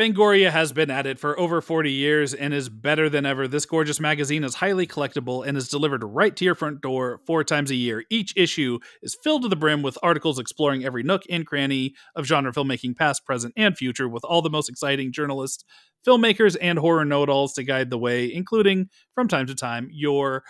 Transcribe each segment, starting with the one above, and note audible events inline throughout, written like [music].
Fangoria has been at it for over 40 years and is better than ever. This gorgeous magazine is highly collectible and is delivered right to your front door four times a year. Each issue is filled to the brim with articles exploring every nook and cranny of genre filmmaking, past, present, and future, with all the most exciting journalists, filmmakers, and horror know it alls to guide the way, including, from time to time, your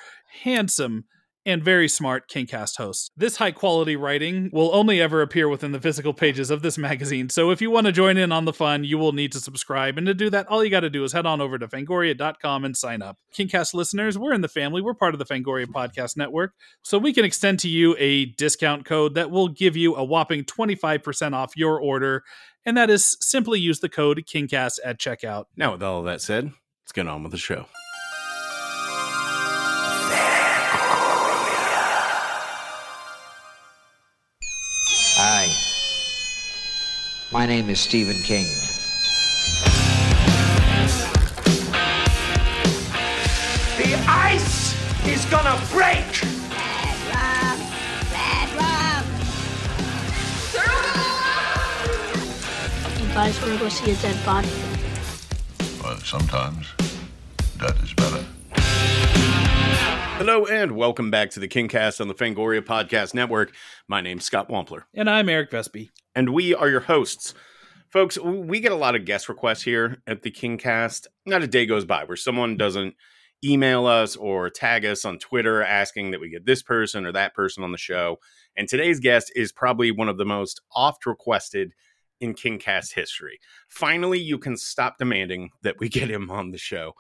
handsome and very smart Kingcast hosts. This high quality writing will only ever appear within the physical pages of this magazine, so if you want to join in on the fun, you will need to subscribe. And to do that, all you got to do is head on over to fangoria.com and sign up. Kingcast listeners, we're in the family, we're part of the Fangoria Podcast Network, so we can extend to you a discount code that will give you a whopping 25% off your order, and that is simply use the code KingCast at checkout. Now, with all that said, let's get on with the show. My name is Stephen King. The ice is gonna break! Bad You guys want to go see a dead body? Well, sometimes that is better. Hello and welcome back to the Kingcast on the Fangoria Podcast Network. My name's Scott Wampler, And I'm Eric Vespe. And we are your hosts. Folks, we get a lot of guest requests here at the Kingcast. Not a day goes by where someone doesn't email us or tag us on Twitter asking that we get this person or that person on the show. And today's guest is probably one of the most oft requested in Kingcast history. Finally, you can stop demanding that we get him on the show.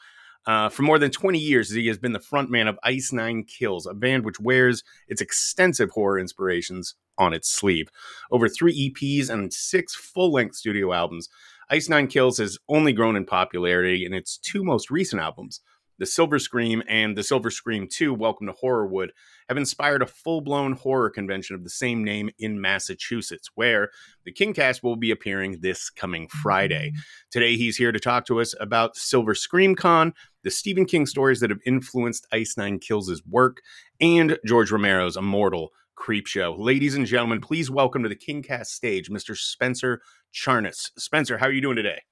Uh, for more than 20 years, he has been the frontman of Ice Nine Kills, a band which wears its extensive horror inspirations on its sleeve. Over three EPs and six full length studio albums, Ice Nine Kills has only grown in popularity in its two most recent albums. The Silver Scream and The Silver Scream 2, Welcome to Horrorwood, have inspired a full blown horror convention of the same name in Massachusetts, where the Kingcast will be appearing this coming Friday. Today, he's here to talk to us about Silver Scream Con, the Stephen King stories that have influenced Ice Nine Kills' work, and George Romero's immortal Creepshow. Ladies and gentlemen, please welcome to the Kingcast stage, Mr. Spencer Charnas. Spencer, how are you doing today?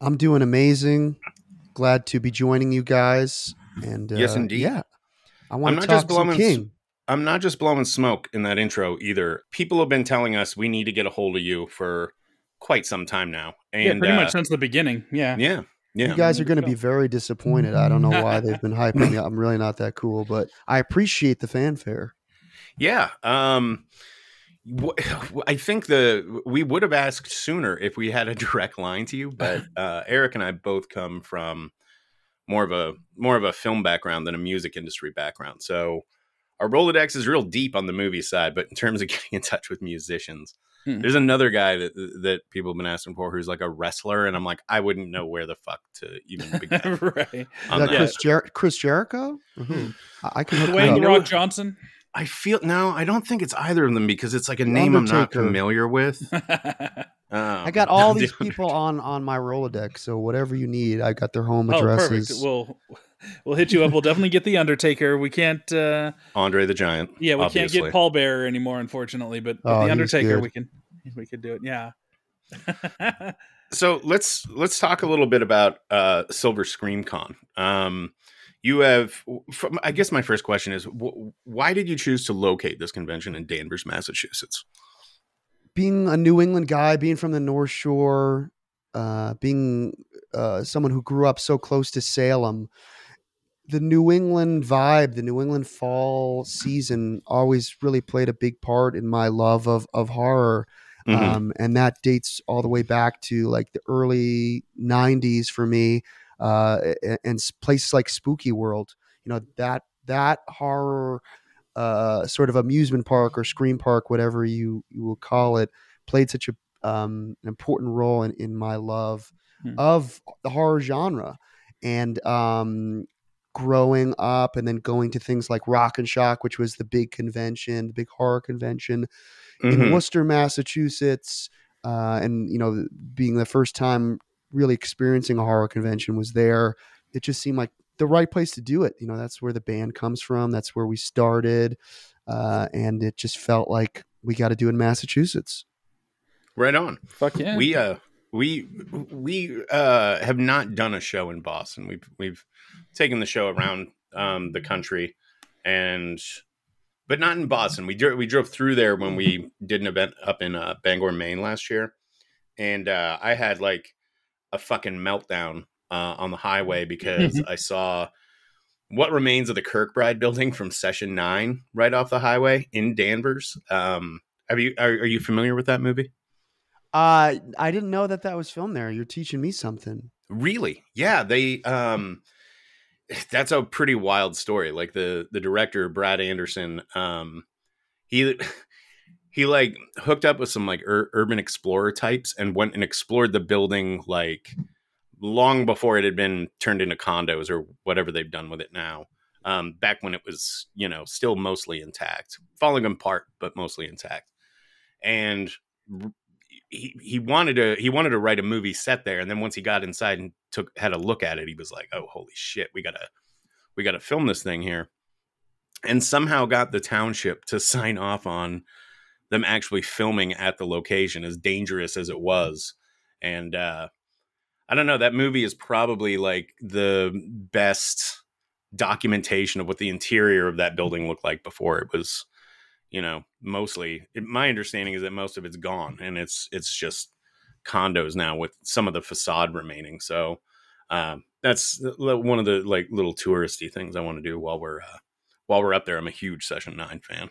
I'm doing amazing. Glad to be joining you guys. And uh, Yes, indeed. Yeah, I I'm want not to just talk some blowing King. I'm not just blowing smoke in that intro either. People have been telling us we need to get a hold of you for quite some time now. And yeah, pretty uh, much since the beginning. Yeah. yeah, yeah. You guys are going to be very disappointed. I don't know why they've been hyping me. I'm really not that cool, but I appreciate the fanfare. Yeah. Um wh- [laughs] I think the we would have asked sooner if we had a [laughs] direct line to you, but [laughs] uh, Eric and I both come from more of a more of a film background than a music industry background. So our Rolodex is real deep on the movie side, but in terms of [laughs] getting in touch with musicians, Hmm. there's another guy that that people have been asking for who's like a wrestler, and I'm like, I wouldn't know where the fuck to even [laughs] begin. right. Is that that. Chris, Jer- Chris Jericho? Or who? I, I can hook Dwayne The up. Rock Johnson. I feel no, I don't think it's either of them because it's like a The name I'm not familiar with. [laughs] Um, I got all [laughs] these people on on my Rolodex, so whatever you need, I got their home addresses. Oh, addresses. perfect. We'll we'll hit you up. We'll definitely get the Undertaker. We can't. uh Andre the Giant. Yeah, we obviously. can't get Paul Bearer anymore, unfortunately. But with Oh, the Undertaker, we can we could do it. Yeah. [laughs] So let's let's talk a little bit about uh, Silver Scream Con. Um, you have, from, I guess, my first question is, wh- why did you choose to locate this convention in Danvers, Massachusetts? Being a New England guy, being from the North Shore, uh, being uh, someone who grew up so close to Salem, the New England vibe, the New England fall season always really played a big part in my love of of horror. Mhm. Um, and that dates all the way back to like the early 90s for me uh, and s- places like spooky world you know that that horror uh, sort of amusement park or screen park whatever you you will call it played such a um, an important role in, in my love Hmm. of the horror genre and um, growing up and then going to things like rock and shock which was the big convention the big horror convention in Mhm. Worcester, Massachusetts, uh, and you know, being the first time really experiencing a horror convention was there. It just seemed like the right place to do it. You know, that's where the band comes from. That's where we started, uh, and it just felt like we got to do it in Massachusetts. Right on. Fuck yeah. We uh, we we uh, have not done a show in Boston. We've we've taken the show around um, the country, and but not in Boston. We drove we drove through there when we did an event up in uh, Bangor, Maine last year, and uh, I had like a fucking meltdown uh, on the highway [laughs] because I saw what remains of the Kirkbride building from Session Nine right off the highway in Danvers. Um, have you are, are you familiar with that movie? Uh, I didn't know that that was filmed there. You're teaching me something. Really? Yeah, they um [laughs] that's a pretty wild story. Like the the director Brad Anderson um he [laughs] he like hooked up with some like ur- urban explorer types and went and explored the building like long before it had been turned into condos or whatever they've done with it now. Um back when it was, you know, still mostly intact. Falling apart but mostly intact. And he he wanted to he wanted to write a movie set there and then once he got inside and took had a look at it he was like oh holy shit we gotta we gotta film this thing here and somehow got the township to [laughs] sign off on them actually filming at the location as dangerous as it was and uh i don't know that movie is probably like the best documentation of what the interior of that building looked like before it was you know, mostly it, my understanding is that most of it's gone and it's it's just condos now with some of the facade remaining. So um, that's one of the like little touristy things I want to do while we're uh, while we're up there. I'm a huge Session Nine fan.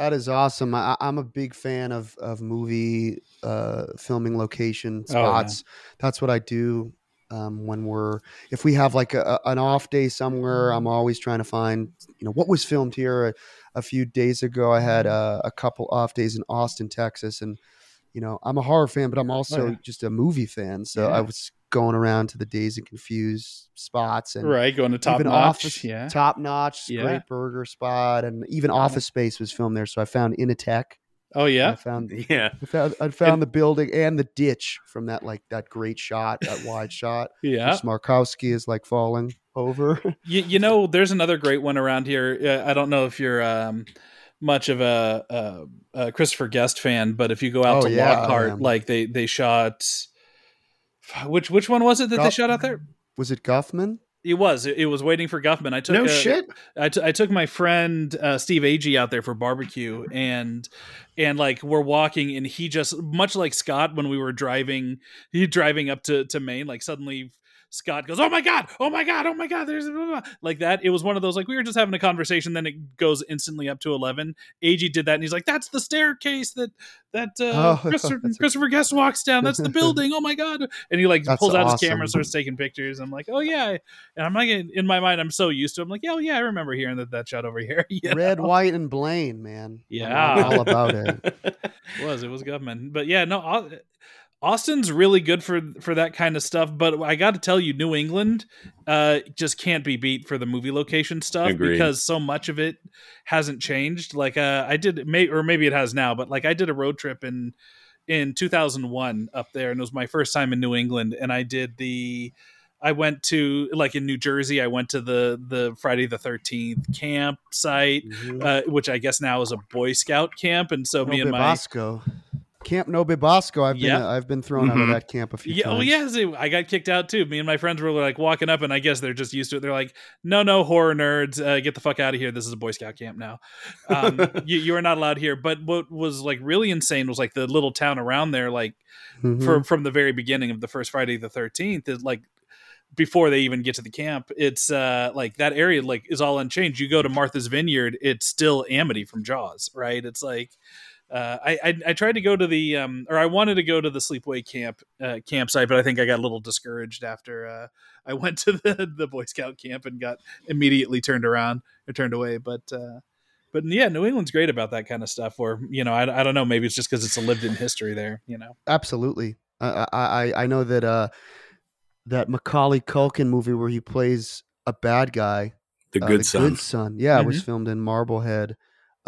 That is awesome. I, I'm a big fan of of movie uh, filming location Oh, spots. That's what I do um, when we're if we have like a, an off day somewhere. I'm always trying to find you know what was filmed here. A, a few days ago, I had a, a couple off days in Austin, Texas, and you know I'm a horror fan, but I'm also yeah. just a movie fan. So Yeah. I was going around to the Dazed and Confused spots and Right, going to top even notch. Office, yeah. top notch, Yeah. great burger spot, and even Office Space was filmed there. So I found Initech. oh I yeah. found [laughs] Yeah, I found, I found the building and the ditch from that like that great shot, that wide shot. [laughs] Yeah. Smykowski is like falling over. [laughs] You, you know, there's another great one around here. Uh, I don't know if you're um, much of a, a, a Christopher Guest fan, but if you go out Oh, to yeah, Lockhart, like they they shot which which one was it that they shot out there? was it Guffman? It was. It, it was waiting for Guffman. I took no a- shit. I, t- I took my friend uh, Steve Agee out there for barbecue, and and like we're walking, and he just much like Scott when we were driving, he driving up to to Maine, like suddenly Scott goes, "Oh my god! Oh my god! Oh my god!" There's blah, blah," like that. It was one of those like we were just having a conversation, then it goes instantly up to eleven. Agee did that, and he's like, "That's the staircase that that uh, Oh, [laughs] Christopher, a- Christopher Guest walks down. That's the [laughs] building. Oh my god!" And he like That's pulls out his camera, starts taking pictures. I'm like, "Oh yeah," and I'm like, in my mind, I'm so used to. it. I'm like, "Yeah, oh, yeah, I remember hearing that that shot over here." [laughs] yeah, Red, white, and Blaine, man. Yeah. all about it. it was it was government but yeah no Au- austin's really good for for that kind of stuff but i got to tell you new england uh just can't be beat for the movie location stuff Agreed. because so much of it hasn't changed like uh i did may or maybe it has now but like i did a road trip in in 2001 up there and it was my first time in new england and i did the I went to like in New Jersey. I went to the the Friday the Thirteenth campsite, Mhm. uh, which I guess now is a Boy Scout camp. And so me and my Bibasco. Camp No-Be-Bo-Sco. I've been Yeah. I've been thrown out of Mhm. that camp a few yeah, times. oh yeah, see, I got kicked out too. Me and my friends were like walking up, and I guess they're just used to it. They're like, "No, no, horror nerds, uh, get the fuck out of here. This is a Boy Scout camp now. Um, [laughs] you, you are not allowed here." But what was like really insane was like the little town around there, like Mhm. from from the very beginning of the first Friday the Thirteenth, is like before they even get to the camp. It's uh like that area like is all unchanged. You go to Martha's Vineyard, it's still Amity from Jaws, right? It's like. Uh, I, I I tried to go to the um or I wanted to go to the sleepaway camp uh, campsite, but I think I got a little discouraged after uh, I [laughs] went to the the Boy Scout camp and got immediately turned around or turned away. But uh, but yeah, New England's great about that kind of stuff. Where you know I, I don't know maybe it's just because it's a lived in history there. You know. Absolutely. I, I I- I know that uh that Macaulay Culkin movie where he plays a bad guy, The uh, good the son. Good Son. Yeah, it Mm-hmm. was filmed in Marblehead,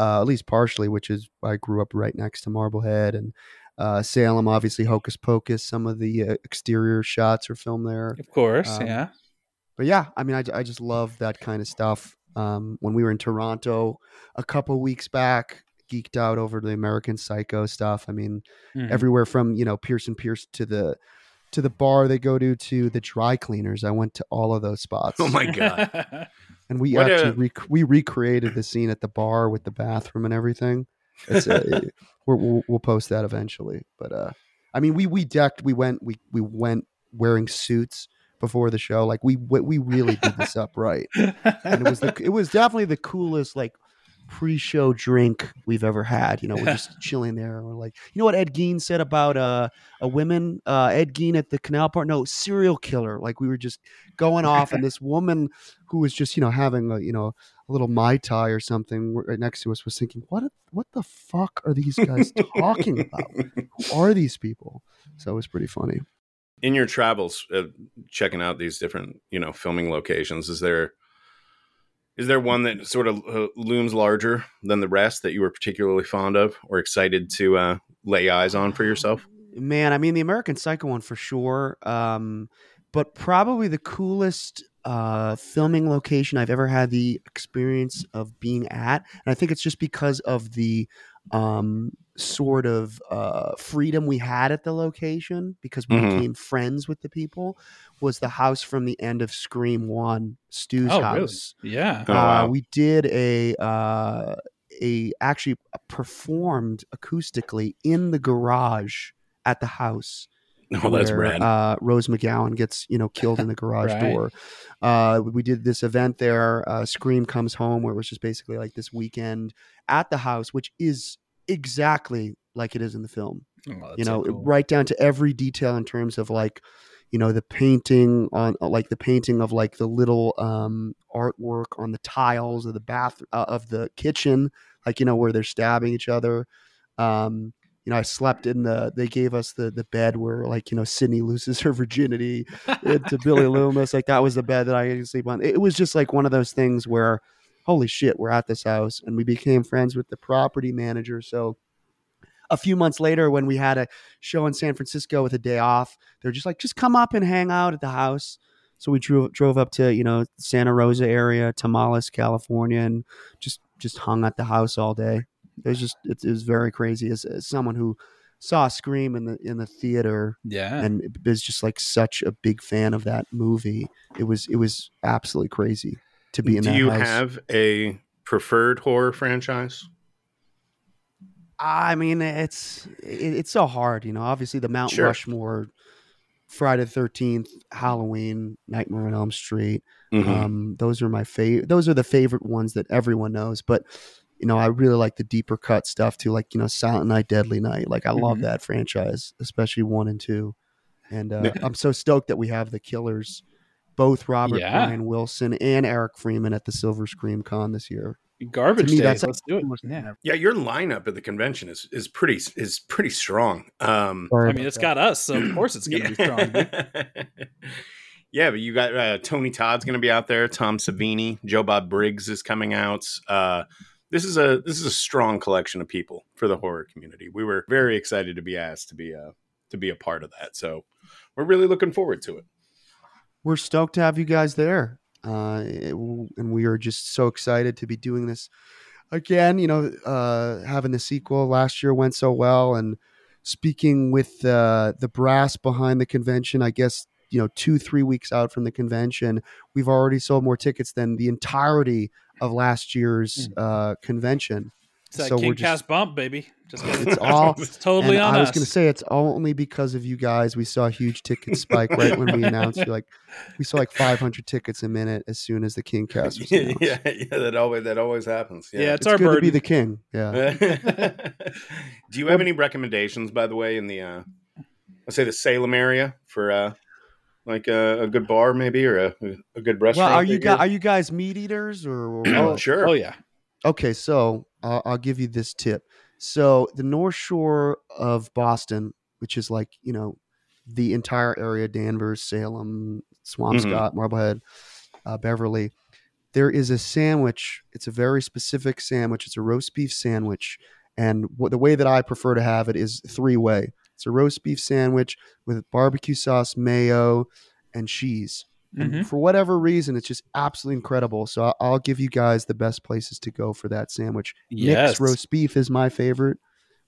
uh, at least partially, which is I grew up right next to Marblehead and uh, Salem. Obviously, Hocus Pocus. Some of the uh, exterior shots are filmed there. Of course, Um, yeah. But yeah, I mean, I, I just love that kind of stuff. Um, when we were in Toronto a couple weeks back, geeked out over the American Psycho stuff. I mean, Mhm. everywhere from you know Pierce and Pierce to the to the bar they go to to the dry cleaners. I went to all of those [laughs] spots. Oh my god. [laughs] And we What actually a- rec- we recreated the scene at the bar with the bathroom and everything. It's a, [laughs] we're, we'll we'll post that eventually. But uh, I mean, we we decked. We went we we went wearing suits before the show. Like we we we really did this [laughs] up right. And it was the it was definitely the coolest like pre-show drink we've ever had. You know, we're just [laughs] chilling there. We're like, you know what Ed Gein said about uh, a women, uh, Ed Gein at the Canal Park? No, serial killer. Like we were just going off, and this woman who was just you know having a you know a little mai tai or something right next to us was thinking, what what the fuck are these guys talking about? [laughs] Who are these people? So it was pretty funny. In your travels, uh, checking out these different, you know, filming locations, is there is there one that sort of uh, looms larger than the rest that you were particularly fond of or excited to uh, lay eyes on for yourself? Man, I mean the American Psycho one for sure. Um, but probably the coolest uh, filming location I've ever had the experience of being at, and I think it's just because of the um, sort of uh, freedom we had at the location because we Mhm. became friends with the people. Was the house from the end of Scream One, Stu's Oh, really? house? yeah. Oh, wow. Uh, we did a uh, a actually performed acoustically in the garage at the house. [laughs] Oh, that's where, rad. Uh, Rose McGowan gets you know killed in the [laughs] garage Right. door. Uh, we did this event there. Uh, Scream comes home, where it was just basically like this weekend at the house, which is exactly like it is in the film. Oh, you so know cool. right down to every detail in terms of like you know the painting on uh, like the painting of like the little um artwork on the tiles of the bath uh, of the kitchen like you know where they're stabbing each other. Um you know i slept in the they gave us the the bed where like you know sydney loses her virginity [laughs] to billy loomis. Like that was the bed that i could sleep on. It was just like one of those things where holy shit we're at this house and we became friends with the property manager so a few months later when we had a show in San Francisco with a day off, they're just like, just come up and hang out at the house. So we drove drove up to you know Santa Rosa area, Tomales, California, and just just hung at the house all day. It was just it, it was very crazy as, as someone who saw Scream in the in the theater yeah. and is just like such a big fan of that movie. It was it was absolutely crazy to be in Do you house. have a preferred horror franchise? I mean, it's it, it's so hard, you know. Obviously, the Mount Sure. Rushmore, Friday the Thirteenth, Halloween, Nightmare on Elm Street. Mhm. Um, those are my favorite. Those are the favorite ones that everyone knows. But you know, I really like the deeper cut stuff too, like you know, Silent Night, Deadly Night. Like I love Mhm. that franchise, especially one and two. And uh, I'm so stoked that we have the Killers, both Robert Yeah. Brian Wilson and Eric Freeman at the Silver Scream Con this year. Garbage to me, day. that's Let's do it. Yeah. Yeah, your lineup at the convention is is pretty is pretty strong. Um, I mean, it's that. got us, so of [clears throat] course it's going to be strong. [laughs] yeah, but you got uh, Tony Todd's going to be out there. Tom Savini, Joe Bob Briggs is coming out. Uh, this is a this is a strong collection of people for the horror community. We were very excited to be asked to be a to be a part of that. So we're really looking forward to it. We're stoked to have you guys there. Uh, it- and we are just so excited to be doing this again. You know, uh, having the sequel last year went so well, and speaking with uh, the brass behind the convention, I guess you know, two three weeks out from the convention, we've already sold more tickets than the entirety of last year's uh, convention. It's that So we're King just- Cast bump, baby. Just kidding. It's all [laughs] It's totally and on I was going to say it's only because of you guys. We saw a huge ticket spike right when we [laughs] announced. You're like, we saw like 500 tickets a minute as soon as the King [laughs] cast was yeah, announced. yeah, yeah, that always that always happens. yeah, it's, It's our good to be the king. Yeah. Do you have any recommendations, by the way, in the uh, let's say the Salem area for uh, like a, a good bar, maybe, or a, a good restaurant? Well, restaurant? are you guys, you're- you guys meat eaters or? or Oh, sure. Oh yeah. Okay, so uh, I'll give you this tip. So the North Shore of Boston, which is like you know the entire area, Danvers, Salem, Swampscott, Marblehead, uh, Beverly. There is a sandwich. It's a very specific sandwich. It's a roast beef sandwich, and what, the way that I prefer to have it is three way. It's a roast beef sandwich with barbecue sauce, mayo, and cheese. And Mhm. for whatever reason, it's just absolutely incredible. So I'll, I'll give you guys the best places to go for that sandwich. Yes. Nick's roast beef is my favorite,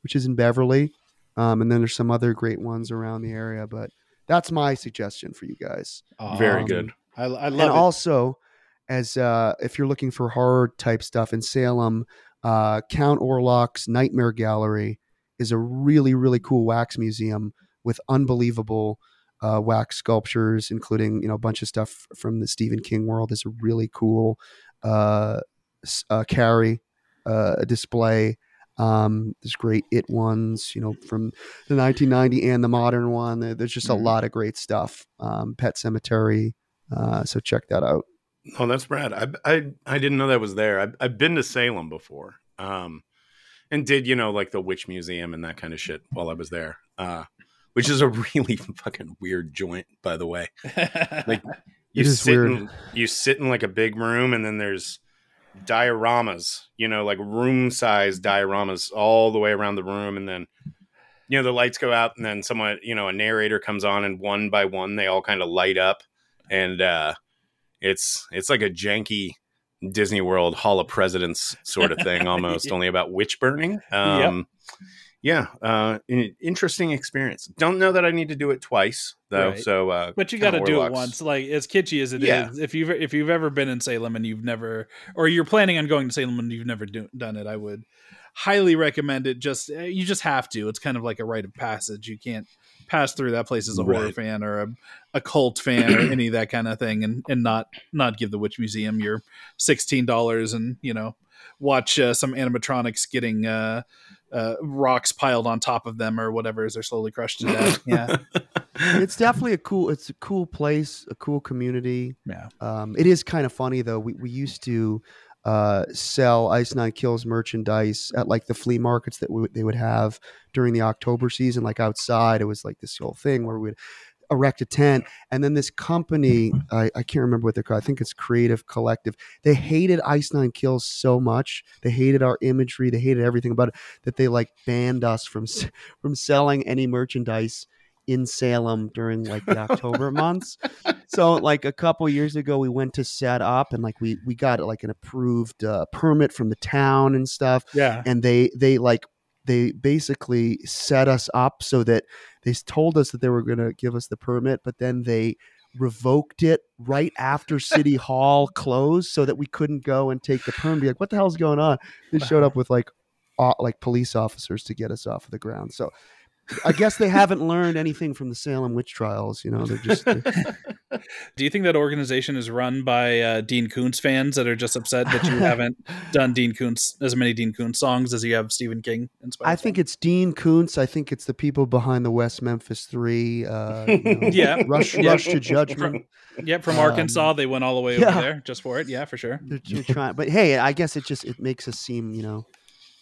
which is in Beverly. Um, and then there's some other great ones around the area, but that's my suggestion for you guys. Very Um, good. I, I and love it. also, as uh, if you're looking for horror type stuff in Salem, uh, Count Orlok's Nightmare Gallery is a really really cool wax museum with unbelievable uh, wax sculptures, including you know a bunch of stuff from the Stephen King world. Is a really cool uh, uh, Carrie uh, display. Um, there's great it ones, you know, from the 1990 and the modern one. There's just a Mhm. lot of great stuff. Um, Pet Sematary. Uh, so check that out. Oh, that's Brad. I, I I didn't know that was there. I've, I've been to Salem before, um, and did you know like the witch museum and that kind of shit while I was there. Uh, which is a [laughs] really fucking weird joint, by the way. Like [laughs] you sit weird. in you sit in like a big room, and then there's dioramas, you know, like room size dioramas all the way around the room, and then you know the lights go out, and then someone, you know, a narrator comes on, and one by one they all kind of light up, and uh, it's it's like a janky Disney World Hall of Presidents sort of thing, [laughs] almost only about witch burning. Um, Yeah, uh, an interesting experience. Don't know that I need to do it twice though. Right. So, uh, But you got to do it once. Like as kitschy as it is, Yeah. if you've if you've ever been in Salem and you've never, or you're planning on going to Salem and you've never do, done it, I would highly recommend it. Just uh, you just have to. It's kind of like a rite of passage. You can't pass through that place as a horror fan or a, a cult fan or any of that kind of thing, and and not not give the Witch Museum your sixteen dollars and you know watch uh, some animatronics getting. Uh, uh, rocks piled on top of them or whatever as they're slowly crushed to death. [laughs] Yeah, it's definitely a cool it's a cool place a cool community yeah. um, it is kind of funny though we, we used to uh, sell ice nine kills merchandise at like the flea markets that we, they would have during the october season like outside it was like this whole thing where we'd erect a tent and then this company I, I can't remember what they're called i think it's creative collective they hated ice nine kills so much they hated our imagery they hated everything about it that they like banned us from [laughs] from selling any merchandise in Salem during like the October [laughs] months. So like a couple years ago, we went to set up and like we we got like an approved uh, permit from the town and stuff, Yeah. and they they like they basically set us up so that they told us that they were going to give us the permit, but then they revoked it right after [laughs] city hall closed so that we couldn't go and take the permit be like what the hell's going on? They showed up [laughs] with like uh, like police officers to get us off of the ground. So I guess they haven't learned anything from the Salem witch trials. You know, they're just they're- [laughs] Do you think that organization is run by uh, Dean Koontz fans that are just upset that you haven't [laughs] done Dean Koontz as many Dean Koontz songs as you have Stephen King inspired? I think it's Dean Koontz. I think it's the people behind the West Memphis Three. Uh, you know, [laughs] Yeah. Rush, Yeah. Rush to Judgment. Yep, from Um, Arkansas, they went all the way yeah. over there just for it. Yeah, for sure. They're, they're trying, but hey, I guess it just it makes us seem you know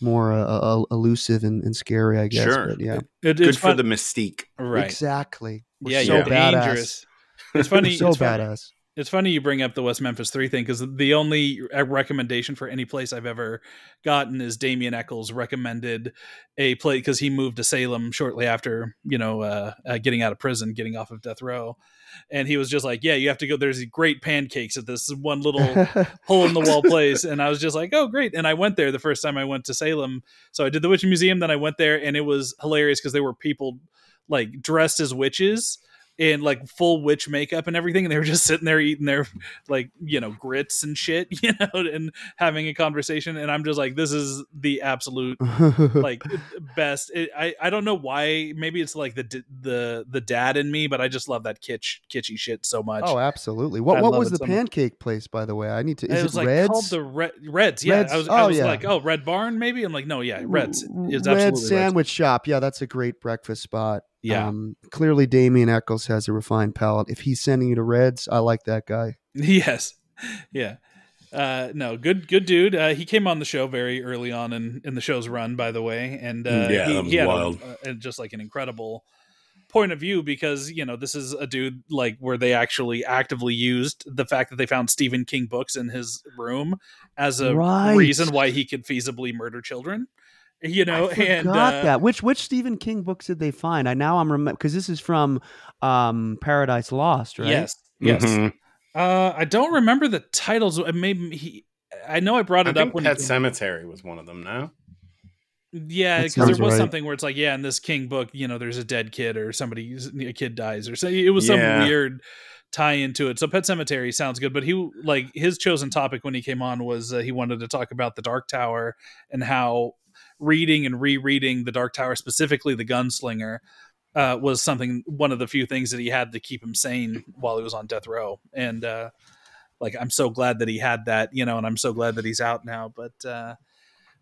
more uh, uh, elusive and, and scary. I guess. Sure. But yeah. It, Good it's for fun- the mystique. right. Exactly. We're Yeah, so you're badass. dangerous. It's [laughs] funny. so it's fun- badass. It's funny you bring up the West Memphis Three thing because the only recommendation for any place I've ever gotten is Damien Echols recommended a place because he moved to Salem shortly after you know uh, uh, getting out of prison, getting off of death row, and he was just like, "Yeah, you have to go. There's great pancakes at this one little [laughs] hole in the wall place," and I was just like, "Oh, great!" And I went there the first time I went to Salem, so I did the Witch Museum. Then I went there, and it was hilarious because there were people like dressed as witches in like full witch makeup and everything and they were just sitting there eating their like you know grits and shit [laughs] you know and having a conversation and i'm just like this is the absolute [laughs] like best it, i i don't know why maybe it's like the the the dad in me but i just love that kitsch kitschy shit so much oh, absolutely. What I what was the so much. pancake place, by the way? I need to. Is it it, was like Reds? called the Red, Reds. Yeah, Reds. I was, oh, I Oh, was yeah. like, oh, Red Barn, maybe. I'm like, no, yeah, Reds is Red absolutely Reds. Sandwich Shop. Yeah, that's a great breakfast spot. Yeah. Um, clearly, Damien Echols has a refined palate. If he's sending you to Reds, I like that guy. [laughs] Yes. Yeah. Uh, no, good, good dude. Uh, he came on the show very early on in, in the show's run, by the way, and uh, Yeah, he, that was he had a- wild. uh, just like an incredible point of view because you know this is a dude like where they actually actively used the fact that they found Stephen King books in his room as a Right. reason why he could feasibly murder children. You know, I forgot and uh, that. Which which Stephen King books did they find? I now I'm remember because this is from um, Paradise Lost, right? yes, yes, Mhm. Uh, I don't remember the titles. Uh, Maybe he. I know I brought I it up think when Pet Sematary was one of them. now Yeah, because there was right. something where it's like, yeah, in this King book, you know, there's a dead kid or somebody, a kid dies or so. It was some weird tie into it. So Pet Sematary sounds good, but he like his chosen topic when he came on was uh, he wanted to talk about the Dark Tower and how reading and rereading the Dark Tower, specifically the Gunslinger, uh, was something one of the few things that he had to keep him sane while he was on death row. And uh, like, I'm so glad that he had that, you know, and I'm so glad that he's out now. But uh,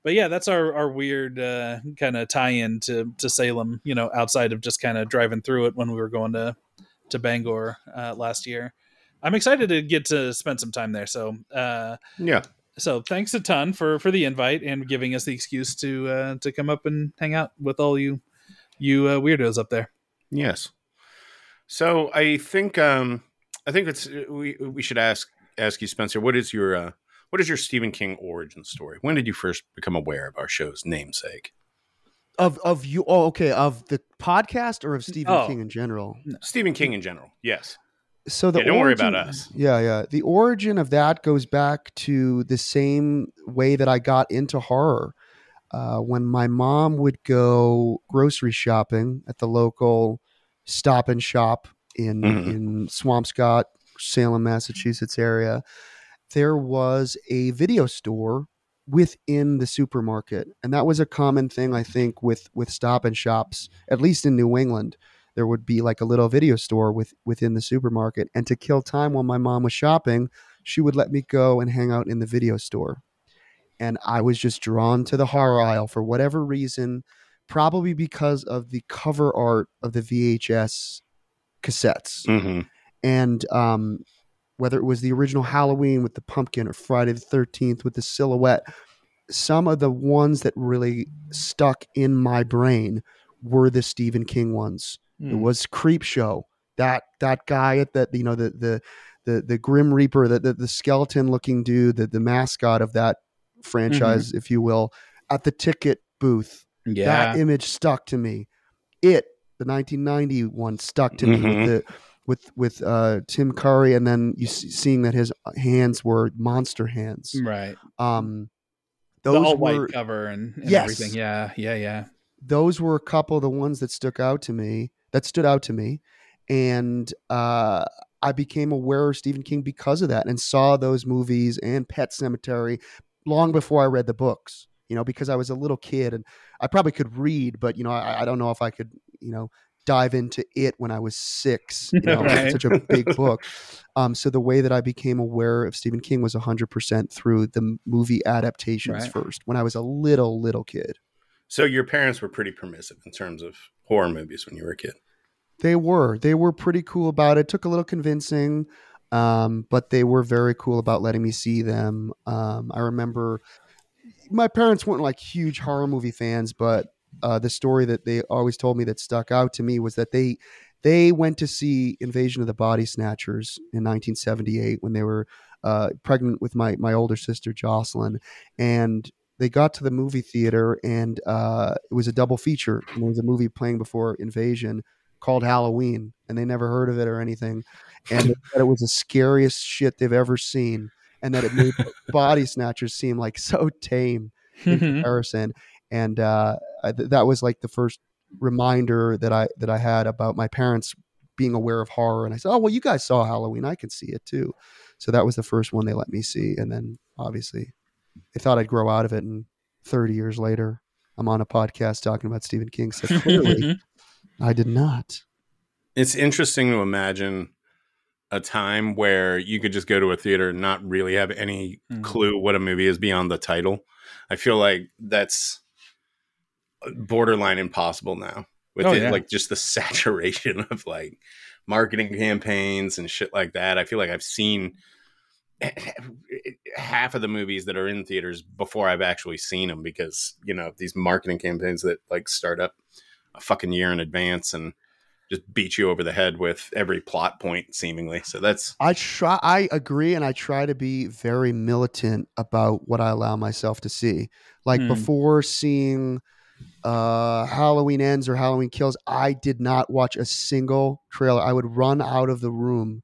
but yeah, that's our our weird uh, kind of tie-in to to Salem. You know, outside of just kind of driving through it when we were going to to Bangor uh, last year. I'm excited to get to spend some time there. So uh, yeah, so thanks a ton for for the invite and giving us the excuse to uh, to come up and hang out with all you you uh, weirdos up there. yes. So I think um I think it's we we should ask ask you, Spencer. What is your uh, what is your Stephen King origin story? When did you first become aware of our show's namesake? Of of you? Oh, okay. Of the podcast or of Stephen Oh. King in general? Stephen King in general. Yes. So the Yeah, don't worry about us. Yeah, yeah. The origin of that goes back to the same way that I got into horror. Uh, when my mom would go grocery shopping at the local Stop and Shop in Mhm. in Swampscott, Salem, Massachusetts area, there was a video store within the supermarket, and that was a common thing I think with with Stop and Shops, at least in New England there would be like a little video store with within the supermarket and to kill time while my mom was shopping she would let me go and hang out in the video store. And i was just drawn to the horror aisle for whatever reason probably because of the cover art of the vhs cassettes. Hmm and um, whether it was the original Halloween with the pumpkin or Friday the Thirteenth with the silhouette, some of the ones that really stuck in my brain were the Stephen King ones. It Hmm. was Creepshow. That that guy at that you know the the the the Grim Reaper, the the, the skeleton looking dude, the the mascot of that franchise, if you will, at the ticket booth Yeah. that image stuck to me. It, the 1991 stuck to me Mhm. with the with with uh, Tim Curry, and then you see, seeing that his hands were monster hands. right. Um, The all were white cover and, and Yes. everything. Yeah. Yeah. Yeah. those were a couple of the ones that stuck out to me. That stood out to me, and uh, I became aware of Stephen King because of that, and saw those movies and Pet Sematary long before I read the books. You know, because I was a little kid and I probably could read, but you know, I, I don't know if I could, you know, dive into it when I was six. You know, [laughs] Right. such a big book. Um, so the way that I became aware of Stephen King was 100% through the movie adaptations Right. first when I was a little, little kid. So your parents were pretty permissive in terms of horror movies when you were a kid. They were. They were pretty cool about it. Took a little convincing, um, but they were very cool about letting me see them. Um, I remember my parents weren't like huge horror movie fans, but uh, the story that they always told me that stuck out to me was that they they went to see Invasion of the Body Snatchers in 1978 when they were uh, pregnant with my my older sister Jocelyn, and they got to the movie theater and uh, it was a double feature. And there was a movie playing before Invasion called Halloween, and they never heard of it or anything, and they said it was the scariest shit they've ever seen, and that it made [laughs] Body Snatchers seem like so tame in comparison. And uh, I- th- that was like the first reminder that I that I had about my parents being aware of horror. And I said, "Oh well, you guys saw Halloween. I can see it too." So that was the first one they let me see, and then obviously they thought I'd grow out of it. And 30 years later, I'm on a podcast talking about Stephen King. So [laughs] clearly, I did not. It's interesting to imagine a time where you could just go to a theater and not really have any Mhm. clue what a movie is beyond the title. I feel like that's borderline impossible now with Oh, it, yeah. like just the [laughs] saturation of like marketing campaigns and shit like that. I feel like I've seen [clears throat] half of the movies that are in theaters before I've actually seen them because, you know, these marketing campaigns that like start up a fucking year in advance and just beat you over the head with every plot point seemingly. So that's I try. I agree, and I try to be very militant about what I allow myself to see. Like Hmm. before seeing uh, Halloween Ends or Halloween Kills, I did not watch a single trailer. I would run out of the room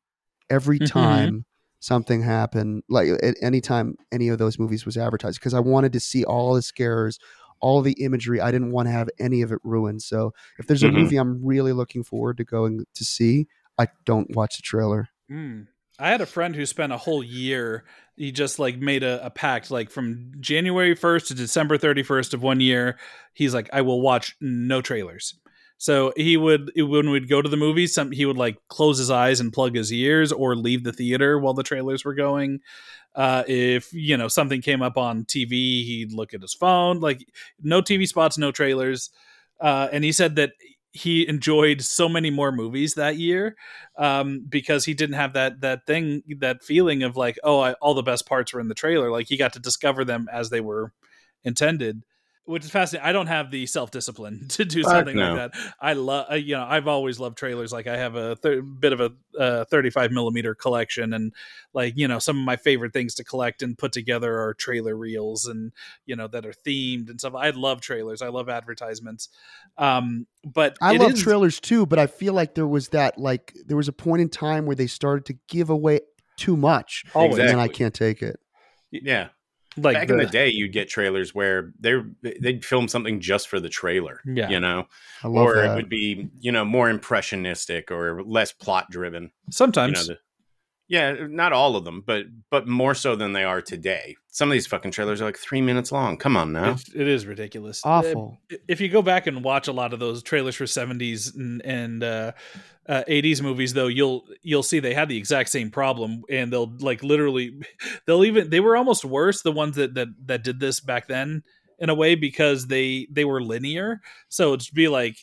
every Mhm. time something happen like at any time any of those movies was advertised because I wanted to see all the scares, all the imagery. I didn't want to have any of it ruined. So if there's a Mhm. movie I'm really looking forward to going to see, I don't watch the trailer. Mm. I had a friend who spent a whole year. He just like made a, a pact, like from January 1st to December 31st of one year. He's like, I will watch no trailers. So he would, when we'd go to the movies, some he would like close his eyes and plug his ears or leave the theater while the trailers were going. Uh, if you know something came up on TV, he'd look at his phone. Like no TV spots, no trailers. Uh, and he said that he enjoyed so many more movies that year um, because he didn't have that that thing that feeling of like oh I, all the best parts were in the trailer like he got to discover them as they were intended which is fascinating i don't have the self-discipline [laughs] to do Fuck something no. like that i love you know i've always loved trailers like i have a th- bit of a uh, 35 millimeter collection and like you know some of my favorite things to collect and put together are trailer reels and you know that are themed and stuff i love trailers i love advertisements um but I it love is- trailers too, but I feel like there was that like there was a point in time where they started to give away too much, Always. and then I can't take it. Yeah. Like Back in the day, you'd get trailers where they they'd film something just for the trailer. Yeah. You know, I love or that. it would be you know more impressionistic or less plot driven. You know, sometimes the, yeah, not all of them, but but more so than they are today. Some of these fucking trailers are like three minutes long. Come on now. It's- it is ridiculous. Awful. Uh, If you go back and watch a lot of those trailers for 70s and, and uh, uh, 80s movies, though, you'll you'll see they had the exact same problem, and they'll like literally, [laughs] they'll even they were almost worse the ones that that that did this back then in a way because they they were linear. So it'd be like.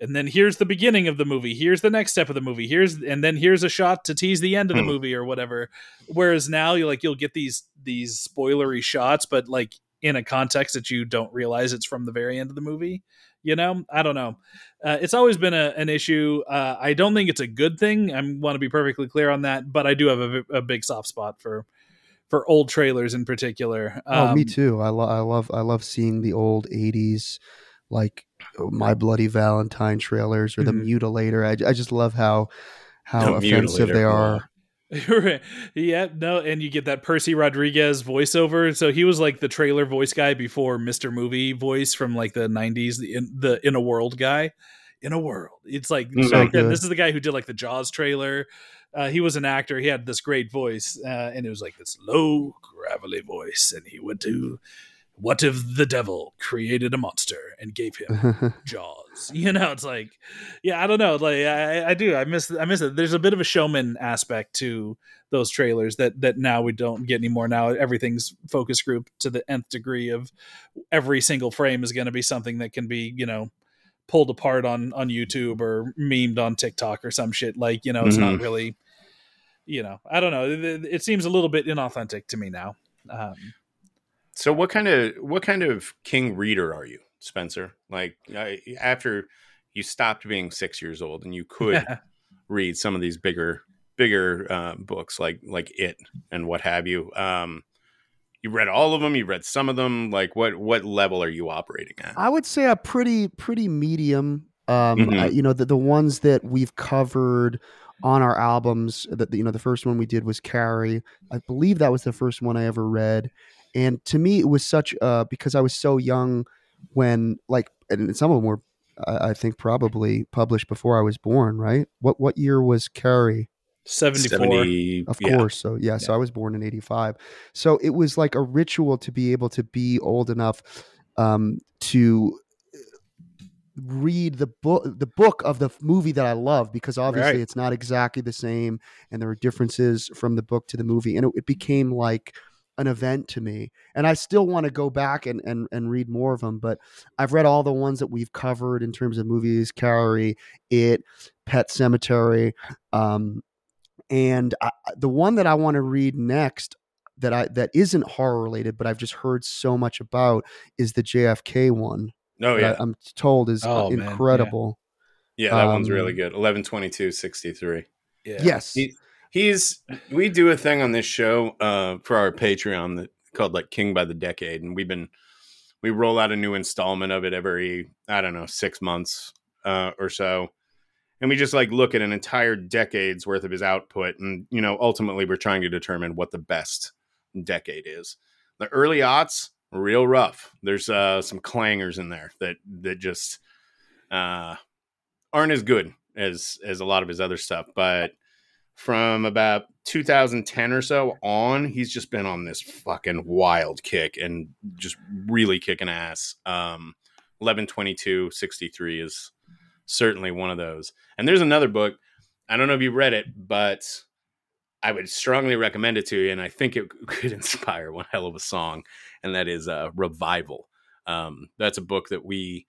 And then here's the beginning of the movie. Here's the next step of the movie. Here's and then here's a shot to tease the end of the Hmm. movie or whatever. Whereas now you like you'll get these these spoilery shots, but like in a context that you don't realize it's from the very end of the movie. You know, I don't know. Uh, it's always been a, an issue. Uh, I don't think it's a good thing. I want to be perfectly clear on that, but I do have a, a big soft spot for for old trailers in particular. oh, me Um, too. I, lo- I love I love seeing the old '80s like My Bloody Valentine trailers or the Mhm. Mutilator. I, I just love how how The offensive Mutilator, they are. [laughs] Yeah, no, and you get that Percy Rodriguez voiceover. So he was like the trailer voice guy before Mr. Movie voice from like the '90s, the in, the in a world guy. In a world, it's like Mhm. So then, this is the guy who did like the Jaws trailer. Uh, he was an actor. He had this great voice, uh, and it was like this low, gravelly voice. And he went to, "What if the devil created a monster and gave him [laughs] Jaws. [laughs] You know, it's like, yeah, I don't know. Like, I, I do. I miss. I miss it. There's a bit of a showman aspect to those trailers that that now we don't get anymore. Now everything's focus group to the nth degree of every single frame is going to be something that can be, you know, pulled apart on on YouTube or memed on TikTok or some shit. Like, you know, it's not really. You know, I don't know. It, it seems a little bit inauthentic to me now. Um, So what kind of what kind of king reader are you, Spencer? Like I, after you stopped being six years old and you [laughs] could read some of these bigger bigger uh, books like like it and what have you. Um, you read all of them. You read some of them. Like what what level are you operating at? I would say a pretty pretty medium. Um, Mhm. I- you know, the the ones that we've covered on our albums. That you know, the first one we did was Carrie. I believe that was the first one I ever read, and to me, it was such uh because I was so young when like, and some of them were, I, I think, probably published before I was born. Right? What what year was Carrie? 74. 70, Of yeah. course. So yeah, so I was born in 85. So it was like a ritual to be able to be old enough um, to read the book the book of the movie that I love because obviously Right. it's not exactly the same and there are differences from the book to the movie and it, it became like an event to me and I still want to go back and, and and read more of them but I've read all the ones that we've covered in terms of movies Carrie it Pet Sematary um and I, I- the one that I want to read next that I that isn't horror related, but I've just heard so much about is the JFK one. Oh yeah, I, am told is Oh, uh, man, yeah. incredible. yeah. That one's really um, good. Eleven twenty two sixty three. Yeah. Yes, He- He's we do a thing on this show uh, for our Patreon that called like King by the Decade, and we've been we roll out a new installment of it every I don't know six months uh, or so, and we just like look at an entire decade's worth of his output and you know ultimately we're trying to determine what the best decade is. The early aughts real rough. There's uh some clangers in there that that just uh aren't as good as as a lot of his other stuff but from about 2010 or so on he's just been on this fucking wild kick and just really kicking ass. Um 11 22 63 is certainly one of those. And there's another book i don't know if you read it but i would strongly recommend it to you and i think it [laughs] could inspire one hell of a song and that is uh, revival. Um, that's a book that we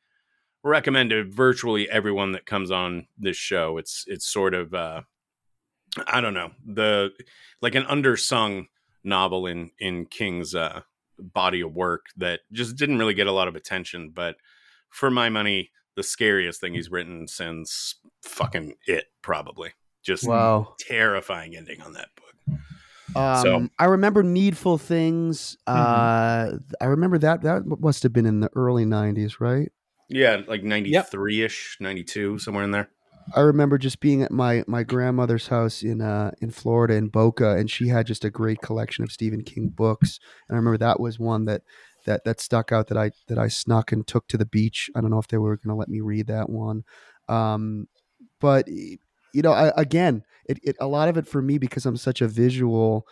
recommend to virtually everyone that comes on this show. It's it's sort of uh, i don't know the like an undersung novel in in king's uh, body of work that just didn't really get a lot of attention but for my money the scariest thing he's written since fucking it probably just Wow. terrifying ending on that book Um, So- I remember Needful Things. Uh, I remember that that must have been in the early '90s, right? yeah like 93ish 92 somewhere in there I remember just being at my my grandmother's house in uh in Florida in Boca, and she had just a great collection of Stephen King books. And I remember that was one that that that stuck out that I that I snuck and took to the beach. I don't know if they were going to let me read that one, um, but you know, I, again, it, it a lot of it for me because I'm such a visual,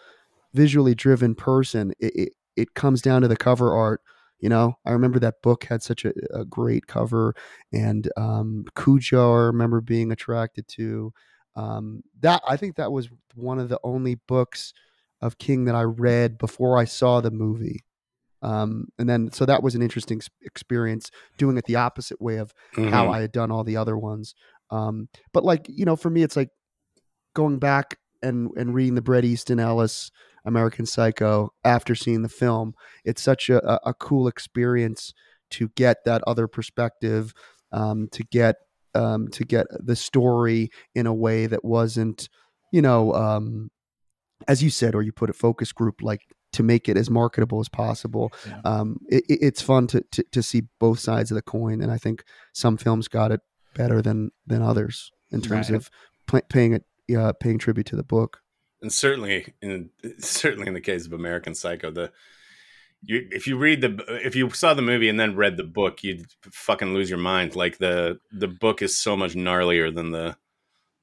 visually driven person. It, it it comes down to the cover art. You know, I remember that book had such a, a great cover, and um, Cujo. I remember being attracted to um, that. I think that was one of the only books of King that I read before I saw the movie. Um, and then, so that was an interesting experience doing it the opposite way of how Mhm. I had done all the other ones. Um, but like you know, for me, it's like going back and and reading the Bret Easton Ellis American Psycho after seeing the film. It's such a, a, cool experience to get that other perspective, um, to get um, to get the story in a way that wasn't, you know, um, as you said, or you put a focus group like to make it as marketable as possible. Yeah. Um, it, it- it's fun to, to to see both sides of the coin, and I think some films got it better than than others in terms Right. of pl- paying it uh, paying tribute to the book. and certainly in [laughs] certainly in the case of American Psycho, the you if you read the if you saw the movie and then read the book, you'd fucking lose your mind. Like the the book is so much gnarlier than the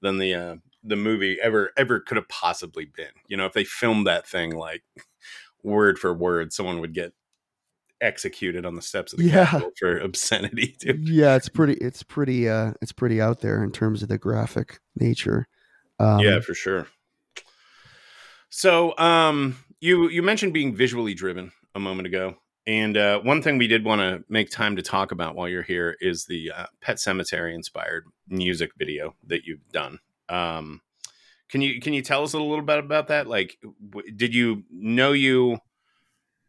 than the uh, the movie ever ever could have possibly been. You know, if they filmed that thing like [laughs] word for word, someone would get executed on the steps of the Yeah. Capitol for [laughs] obscenity. Dude. Yeah, it's pretty. It's pretty. Uh, it's pretty out there in terms of the graphic nature. Um, yeah, for sure. So, um, you you mentioned being visually driven a moment ago, and uh, one thing we did want to make time to talk about while you're here is the uh, Pet Sematary inspired music video that you've done. Um, can you can you tell us a little bit about that? Like, w- did you know you?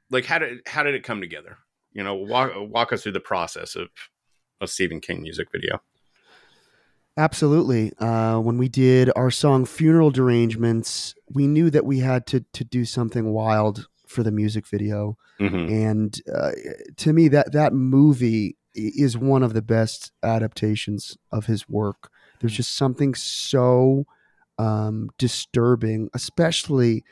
Like, how did how did it come together? You know, walk walk us through the process of a Stephen King music video. Absolutely. Uh, when we did our song "Funeral Derangements," we knew that we had to to do something wild for the music video, Mm-hmm. and uh, to me, that that movie is one of the best adaptations of his work. There's just something so um, disturbing, especially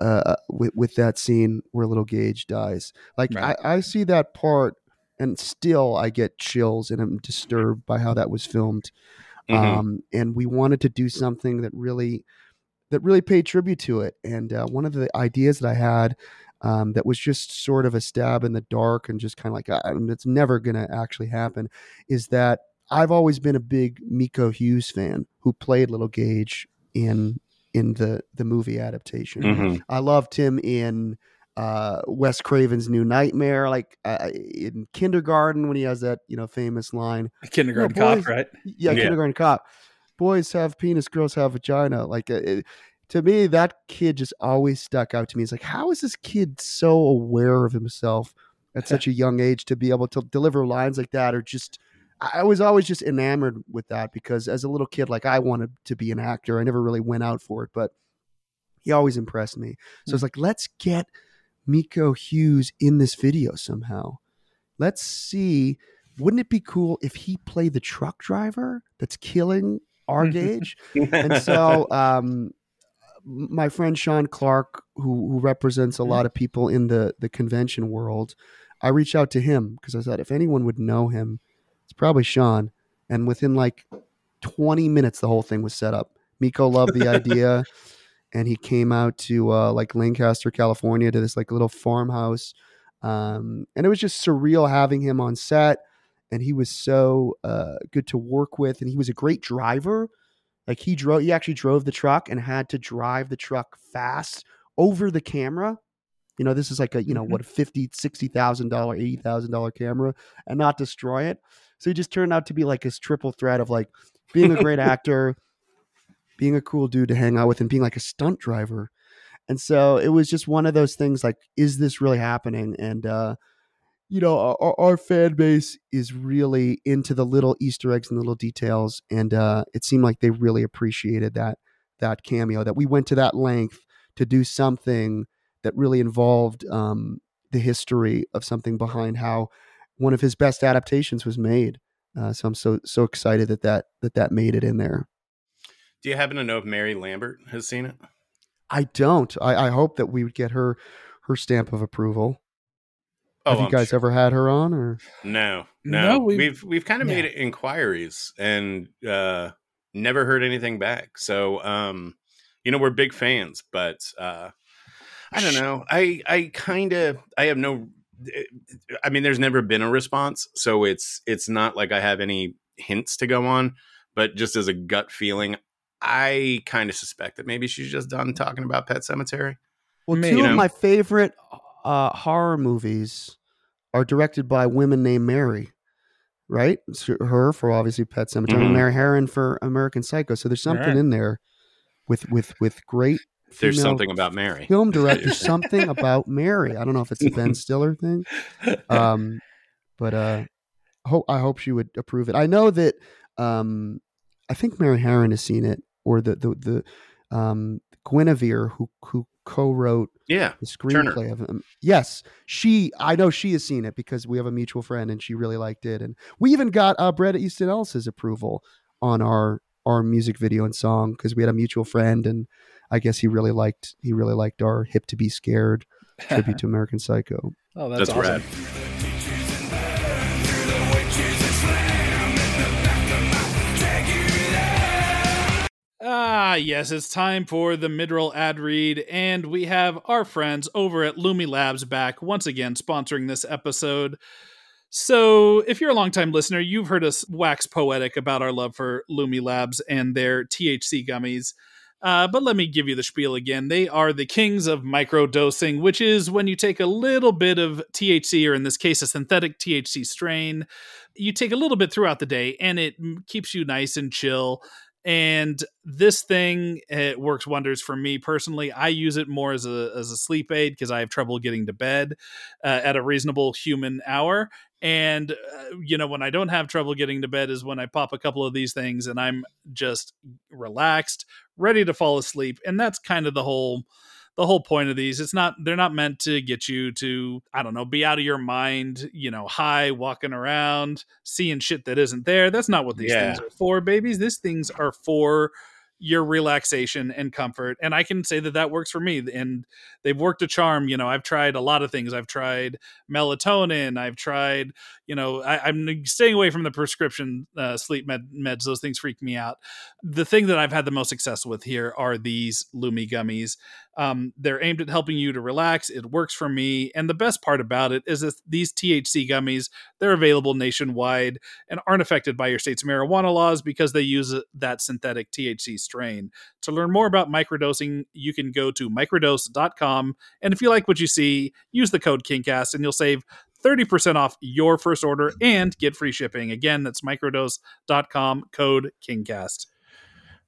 uh, with with that scene where little Gage dies. Like Right. I, I see that part, and still I get chills, and I'm disturbed by how that was filmed. Mhm. Um, and we wanted to do something that really that really paid tribute to it. And uh, one of the ideas that I had um, that was just sort of a stab in the dark and just kind of like it's never going to actually happen is that I've always been a big Miko Hughes fan who played Little Gage in in the the movie adaptation. Mhm. I loved him in uh, Wes Craven's New Nightmare, like uh, in Kindergarten when he has that you know famous line, Kindergarten No, cop, boys- right? yeah, Yeah. kindergarten cop. Boys have penis, girls have vagina. Like uh, it, to me, that kid just always stuck out to me. It's like, how is this kid so aware of himself at [laughs] such a young age to be able to deliver lines like that, or just? I I was always just enamored with that because as a little kid, like I wanted to be an actor. I never really went out for it, but he always impressed me. So it's like, let's get Miko Hughes in this video somehow. Let's see. Wouldn't it be cool if he played the truck driver that's killing our [laughs] Gage. and so um, my friend Sean Clark, who who represents a lot of people in the the convention world, I reached out to him because I thought if anyone would know him, it's probably Sean. And within like 20 minutes, the whole thing was set up. Miko loved the [laughs] idea, and he came out to uh, like Lancaster, California, to this like little farmhouse, um, and it was just surreal having him on set. And he was so uh, good to work with, and he was a great driver. Like he drove, he actually drove the truck and had to drive the truck fast over the camera. You know, this is like a you know Mhm. what a fifty, sixty thousand dollar, eighty thousand dollar camera, and not destroy it. So he just turned out to be like his triple threat of like being a great [laughs] actor, being a cool dude to hang out with, and being like a stunt driver. And so it was just one of those things like, is this really happening? And uh, you know, our, our fan base is really into the little Easter eggs and the little details, and uh, it seemed like they really appreciated that that cameo. That we went to that length to do something that really involved um, the history of something behind how one of his best adaptations was made. Uh, so I'm so so excited that that that that made it in there. Do you happen to know if Mary Lambert has seen it? I don't. I, I hope that we would get her her stamp of approval. Have you Oh, I'm guys sure. ever had her on or? No, No, no. we- we've we've kind of made inquiries and uh, never heard anything back. So, um, you know, we're big fans, but uh, I don't know. I I kind of I have no. I mean, there's never been a response, so it's it's not like I have any hints to go on. But just as a gut feeling, I kind of suspect that maybe she's just done talking about Pet Sematary. Well, Maybe. two You of my favorite uh, horror movies are directed by women named Mary, right? It's her for obviously Pet Sematary, and Mhm. Mary Harron for American Psycho. So there's something Alright. in there with with with great. There's something about Mary. film director. [laughs] something about Mary. I don't know if it's a Ben Stiller thing, um, but uh, hope I hope she would approve it. I know that um, I think Mary Harron has seen it, or the the the um, Guinevere who who co-wrote Yeah, the Turner. screenplay of him. Yes, she. I know she has seen it because we have a mutual friend, and she really liked it. And we even got uh, Bret Easton Ellis's approval on our our music video and song because we had a mutual friend, and I guess he really liked he really liked our "Hip to Be Scared" [laughs] tribute to American Psycho. oh, that's, that's, awesome. rad. Ah, yes, it's time for the midroll ad read, and we have our friends over at Lumi Labs back once again sponsoring this episode. So, if you're a longtime listener, you've heard us wax poetic about our love for Lumi Labs and their THC gummies. Uh, but let me give you the spiel again. They are the kings of microdosing, which is when you take a little bit of THC, or in this case, a synthetic THC strain. You take a little bit throughout the day, and it keeps you nice and chill and this thing it works wonders for me personally. I use it more as a as a sleep aid because i have trouble getting to bed uh, at a reasonable human hour. And uh, you know when i don't have trouble getting to bed is when i pop a couple of these things and i'm just relaxed ready to fall asleep. And that's kind of the whole the whole point of these it's not they're not meant to get you to i don't know be out of your mind you know high walking around seeing shit that isn't there. That's not what these Yeah. things are for babies. These things are for your relaxation and comfort and i can say that that works for me and they've worked a charm you know i've tried a lot of things. I've tried melatonin i've tried you know I, i'm staying away from the prescription uh, sleep med- meds. Those things freak me out. The thing that i've had the most success with here are these lumi gummies um, they're aimed at helping you to relax it works for me and the best part about it is that these thc gummies they're available nationwide and aren't affected by your state's marijuana laws because they use that synthetic THC strain. To learn more about microdosing, you can go to microdose.com. And if you like what you see, use the code KINGCAST and you'll save 30% off your first order and get free shipping. Again, that's microdose.com, code KINGCAST.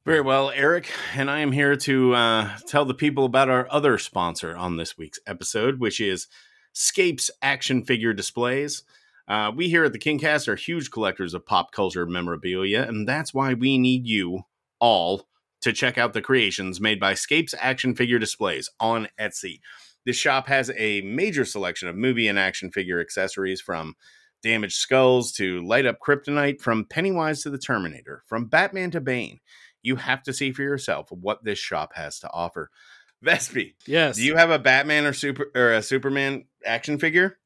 Very well, Eric, and I am here to uh, tell the people about our other sponsor on this week's episode, which is Scapes Action Figure Displays. Uh, we here at the Kingcast are huge collectors of pop culture memorabilia, and that's why we need you all to check out the creations made by Scapes Action Figure Displays on Etsy. This shop has a major selection of movie and action figure accessories from damaged skulls to light up kryptonite, from Pennywise to the Terminator, from Batman to Bane. You have to see for yourself what this shop has to offer. [laughs] Vespe, Yes. do you have a Batman or super or a Superman action figure?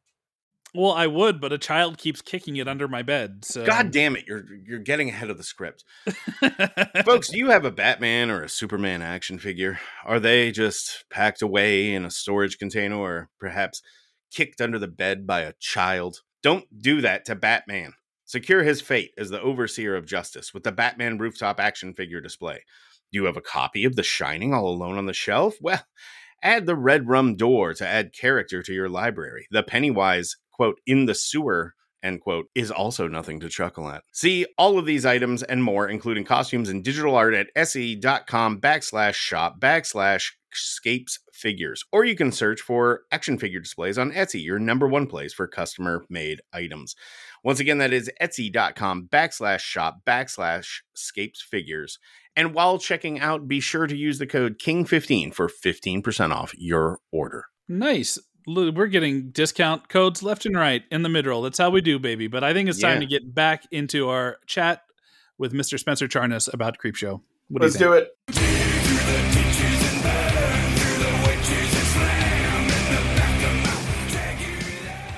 well, I would, but a child keeps kicking it under my bed. So God damn it, you're you're getting ahead of the script. Folks, do [laughs] you have a Batman or a Superman action figure? Are they just packed away in a storage container or perhaps kicked under the bed by a child? Don't do that to Batman. Secure his fate as the overseer of justice with the Batman rooftop action figure display. Do you have a copy of The Shining all alone on the shelf? [laughs] Well, add the red rum door to add character to your library. The Pennywise, quote, in the sewer end quote, is also nothing to chuckle at. See all of these items and more, including costumes and digital art at etsy.com backslash shop backslash scapes figures. Or you can search for action figure displays on Etsy, your number one place for customer made items. Once again, that is etsy.com backslash shop backslash scapes figures. And while checking out, be sure to use the code KING15 for 15% off your order. nice. We're getting discount codes left and right in the mid roll. That's how we do, baby. But I think it's time Yeah. to get back into our chat with Mr. Spencer Charnas about Creepshow. What Let's do do it.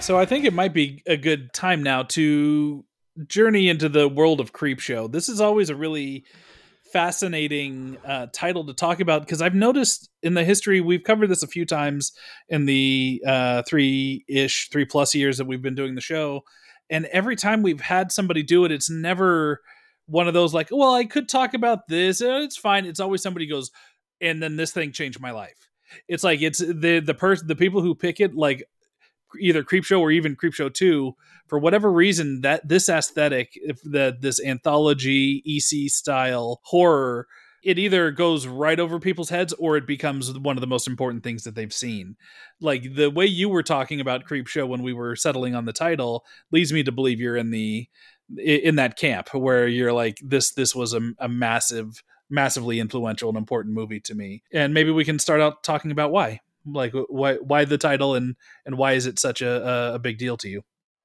So I think it might be a good time now to journey into the world of Creepshow. This is always a really fascinating uh, title to talk about because I've noticed in the history we've covered this a few times in the uh, three ish, three plus years that we've been doing the show, and every time we've had somebody do it, it's never one of those like, well, I could talk about this, it's fine. It's always somebody goes, and then this thing changed my life. It's like it's the the person the people who pick it like either Creepshow or even Creepshow 2 for whatever reason that this aesthetic if the this anthology EC style horror it either goes right over people's heads or it becomes one of the most important things that they've seen. Like the way you were talking about Creepshow when we were settling on the title leads me to believe you're in the in that camp where you're like this this was a, a massive massively influential and important movie to me. And maybe we can start out talking about why like why why the title and and why is it such a a big deal to you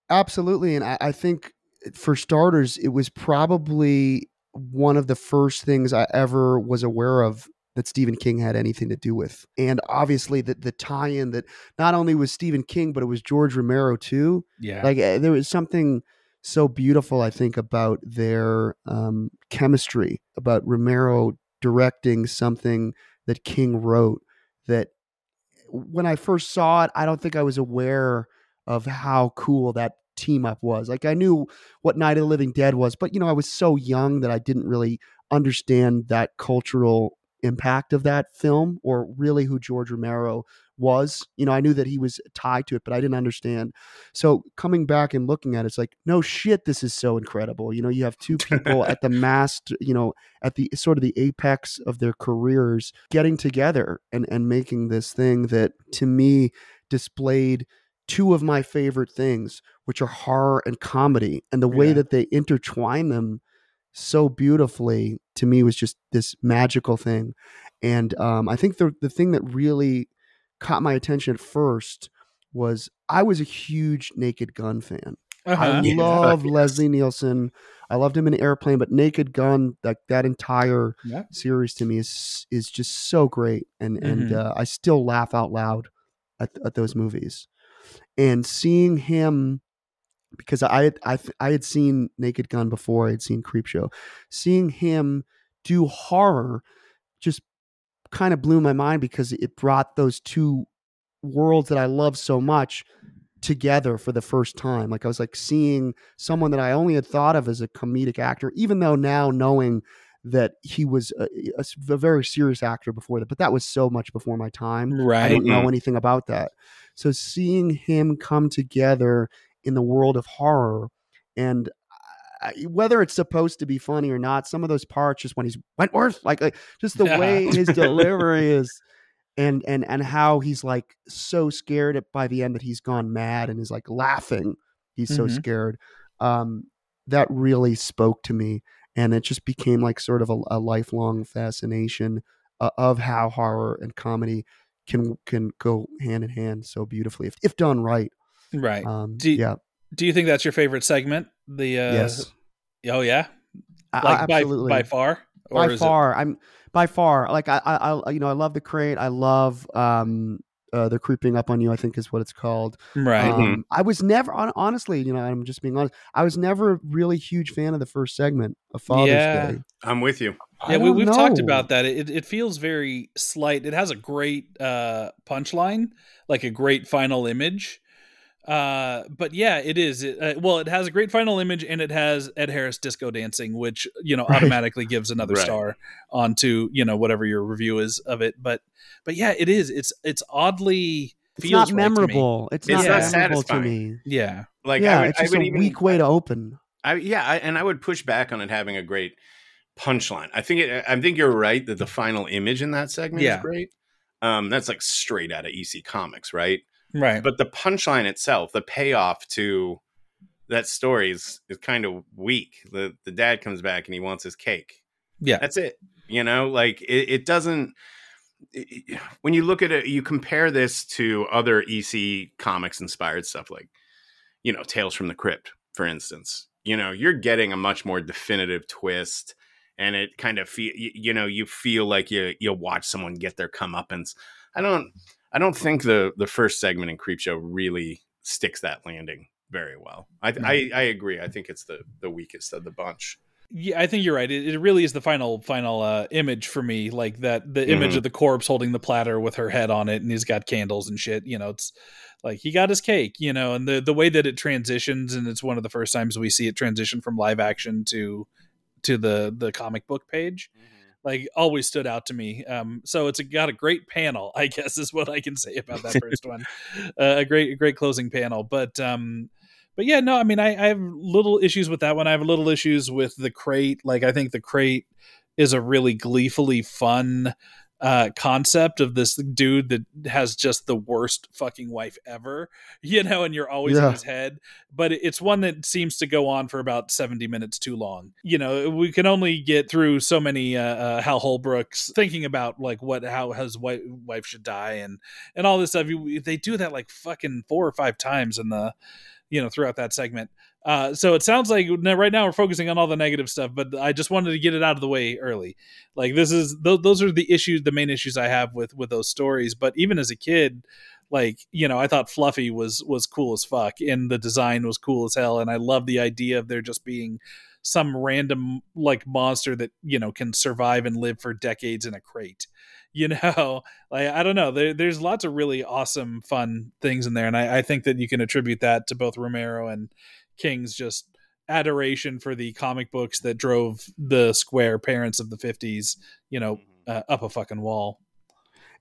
Absolutely. And I, I think for starters, it was probably one of the first things I ever was aware of that Stephen King had anything to do with. And obviously the, the tie-in that not only was Stephen King, but it was George Romero too. yeah Like eh, there was something so beautiful, I think, about their um, chemistry, about Romero directing something that King wrote that when I first saw it, I don't think I was aware of how cool that team up was. Like I knew what Night of the Living Dead was, but you know, I was so young that I didn't really understand that cultural impact of that film or really who George Romero was. You know, I knew that he was tied to it, but I didn't understand. So coming back and looking at it, it's like, no shit, this is so incredible. You know, you have two people at the [laughs] mast, you know, at the sort of the apex of their careers getting together and, and making this thing that to me displayed two of my favorite things, which are horror and comedy. And the way Yeah. that they intertwine them so beautifully to me was just this magical thing. And um, I think the the thing that really caught my attention at first was I was a huge Naked Gun fan. Uh-huh. I [laughs] Yeah. love Yes. Leslie Nielsen. I loved him in Airplane, but Naked Gun, that that entire Yeah. series to me is is just so great, and and Mhm. uh, I still laugh out loud at at those movies, and seeing him because I had I, I had seen Naked Gun before I had seen Creepshow, seeing him do horror just kind of blew my mind because it brought those two worlds that I love so much together for the first time. Like I was like seeing someone that I only had thought of as a comedic actor, even though now knowing that he was a very serious actor before that, but that was so much before my time. Right. I didn't know Mhm. anything about that. So seeing him come together in the world of horror and I- whether it's supposed to be funny or not, some of those parts just when he's Wentworth, like, like just the Yeah. way his delivery is and and and how he's like so scared at, by the end that he's gone mad and is like laughing. He's so Mhm. scared. Um, that really spoke to me, and it just became like sort of a, a lifelong fascination uh, of how horror and comedy can can go hand in hand so beautifully if, if done right. Right Um, Do- yeah, Do you think that's your favorite segment? The uh, yes, Oh yeah, I- I- like by absolutely. by far. by is it- far i'm by far like I, I i you know i love the crate i love um uh, they're creeping up on you i think is what it's called right. um, i was never hon- honestly you know i'm just being honest i was never a really huge fan of the first segment of father's Yeah. day I'm with you. I yeah, we, we've talked about that. It it feels very slight. It has a great uh, punchline, like a great final image. Uh, but yeah, it is. It, uh, well, it has a great final image, and it has Ed Harris disco dancing, which you know [laughs] Right. automatically gives another Right. star onto you know whatever your review is of it. But but yeah, it is. It's it's oddly it's feels not right to me. memorable it's, It's not not memorable to satisfying. me Yeah, Like yeah I would, it's I just would a even, weak way to open I, yeah, I, and I would push back on it having a great punchline. I think it, I think you're right that the final image in that segment Yeah. is great. Um, that's like straight out of EC Comics, right? Right. But the punchline itself, the payoff to that story is is kind of weak. The the dad comes back and he wants his cake. yeah, That's it. You know, like it, it doesn't. it- when you look at it, you compare this to other EC comics inspired stuff, like you know, Tales from the Crypt, for instance. You know, you're getting a much more definitive twist, and it kind of feel you, you know you feel like you you watch someone get their comeuppance. I don't. I don't think the the first segment in Creepshow really sticks that landing very well. I I, I agree. I think it's the the weakest of the bunch. Yeah, I think you're right. It, it really is the final final uh, image for me, like that the image Mhm. of the corpse holding the platter with her head on it, and he's got candles and shit. You know, it's like he got his cake. You know, and the the way that it transitions, and it's one of the first times we see it transition from live action to to the the comic book page. Like always stood out to me. Um, so it's a, got a great panel, I guess is what I can say about that [laughs] first one. Uh, a great, great closing panel. But um, but yeah, no, I mean, I, I have little issues with that one. I have little issues with the crate. Like, I think the crate is a really gleefully fun uh, concept of this dude that has just the worst fucking wife ever, you know, and you're always in his head. But it's one that seems to go on for about 70 minutes too long. You know, we can only get through so many uh, uh, Hal Holbrook's thinking about like what how his wife, wife should die and and all this stuff. They do that like fucking four or five times in the you know throughout that segment uh, so it sounds like right now we're focusing on all the negative stuff but i just wanted to get it out of the way early. Like this is th- those are the issues the main issues i have with with those stories. But even as a kid like you know i thought fluffy was was cool as fuck and the design was cool as hell and i love the idea of there just being some random like monster that you know can survive and live for decades in a crate [laughs] you know? Like i don't know there, there's lots of really awesome fun things in there and I, I think that you can attribute that to both romero and king's just adoration for the comic books that drove the square parents of the 50s you know uh, up a fucking wall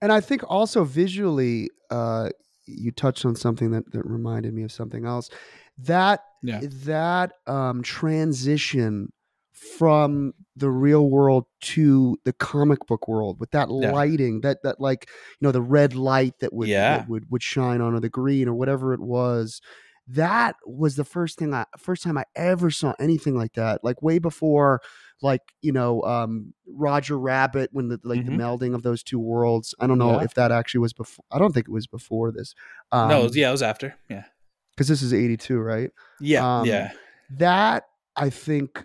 and I think also visually, uh, you touched on something that, that reminded me of something else. That Yeah. that um, transition from the real world to the comic book world with that Yeah. lighting, that that like you know the red light that would Yeah. that would would shine on or the green or whatever it was. That was the first thing I first time I ever saw anything like that. Like way before like you know um roger rabbit when the like Mhm. the melding of those two worlds i don't know Yeah. if that actually was before i don't think it was before this um no yeah it was after yeah because this is 82 right yeah Um, yeah that i think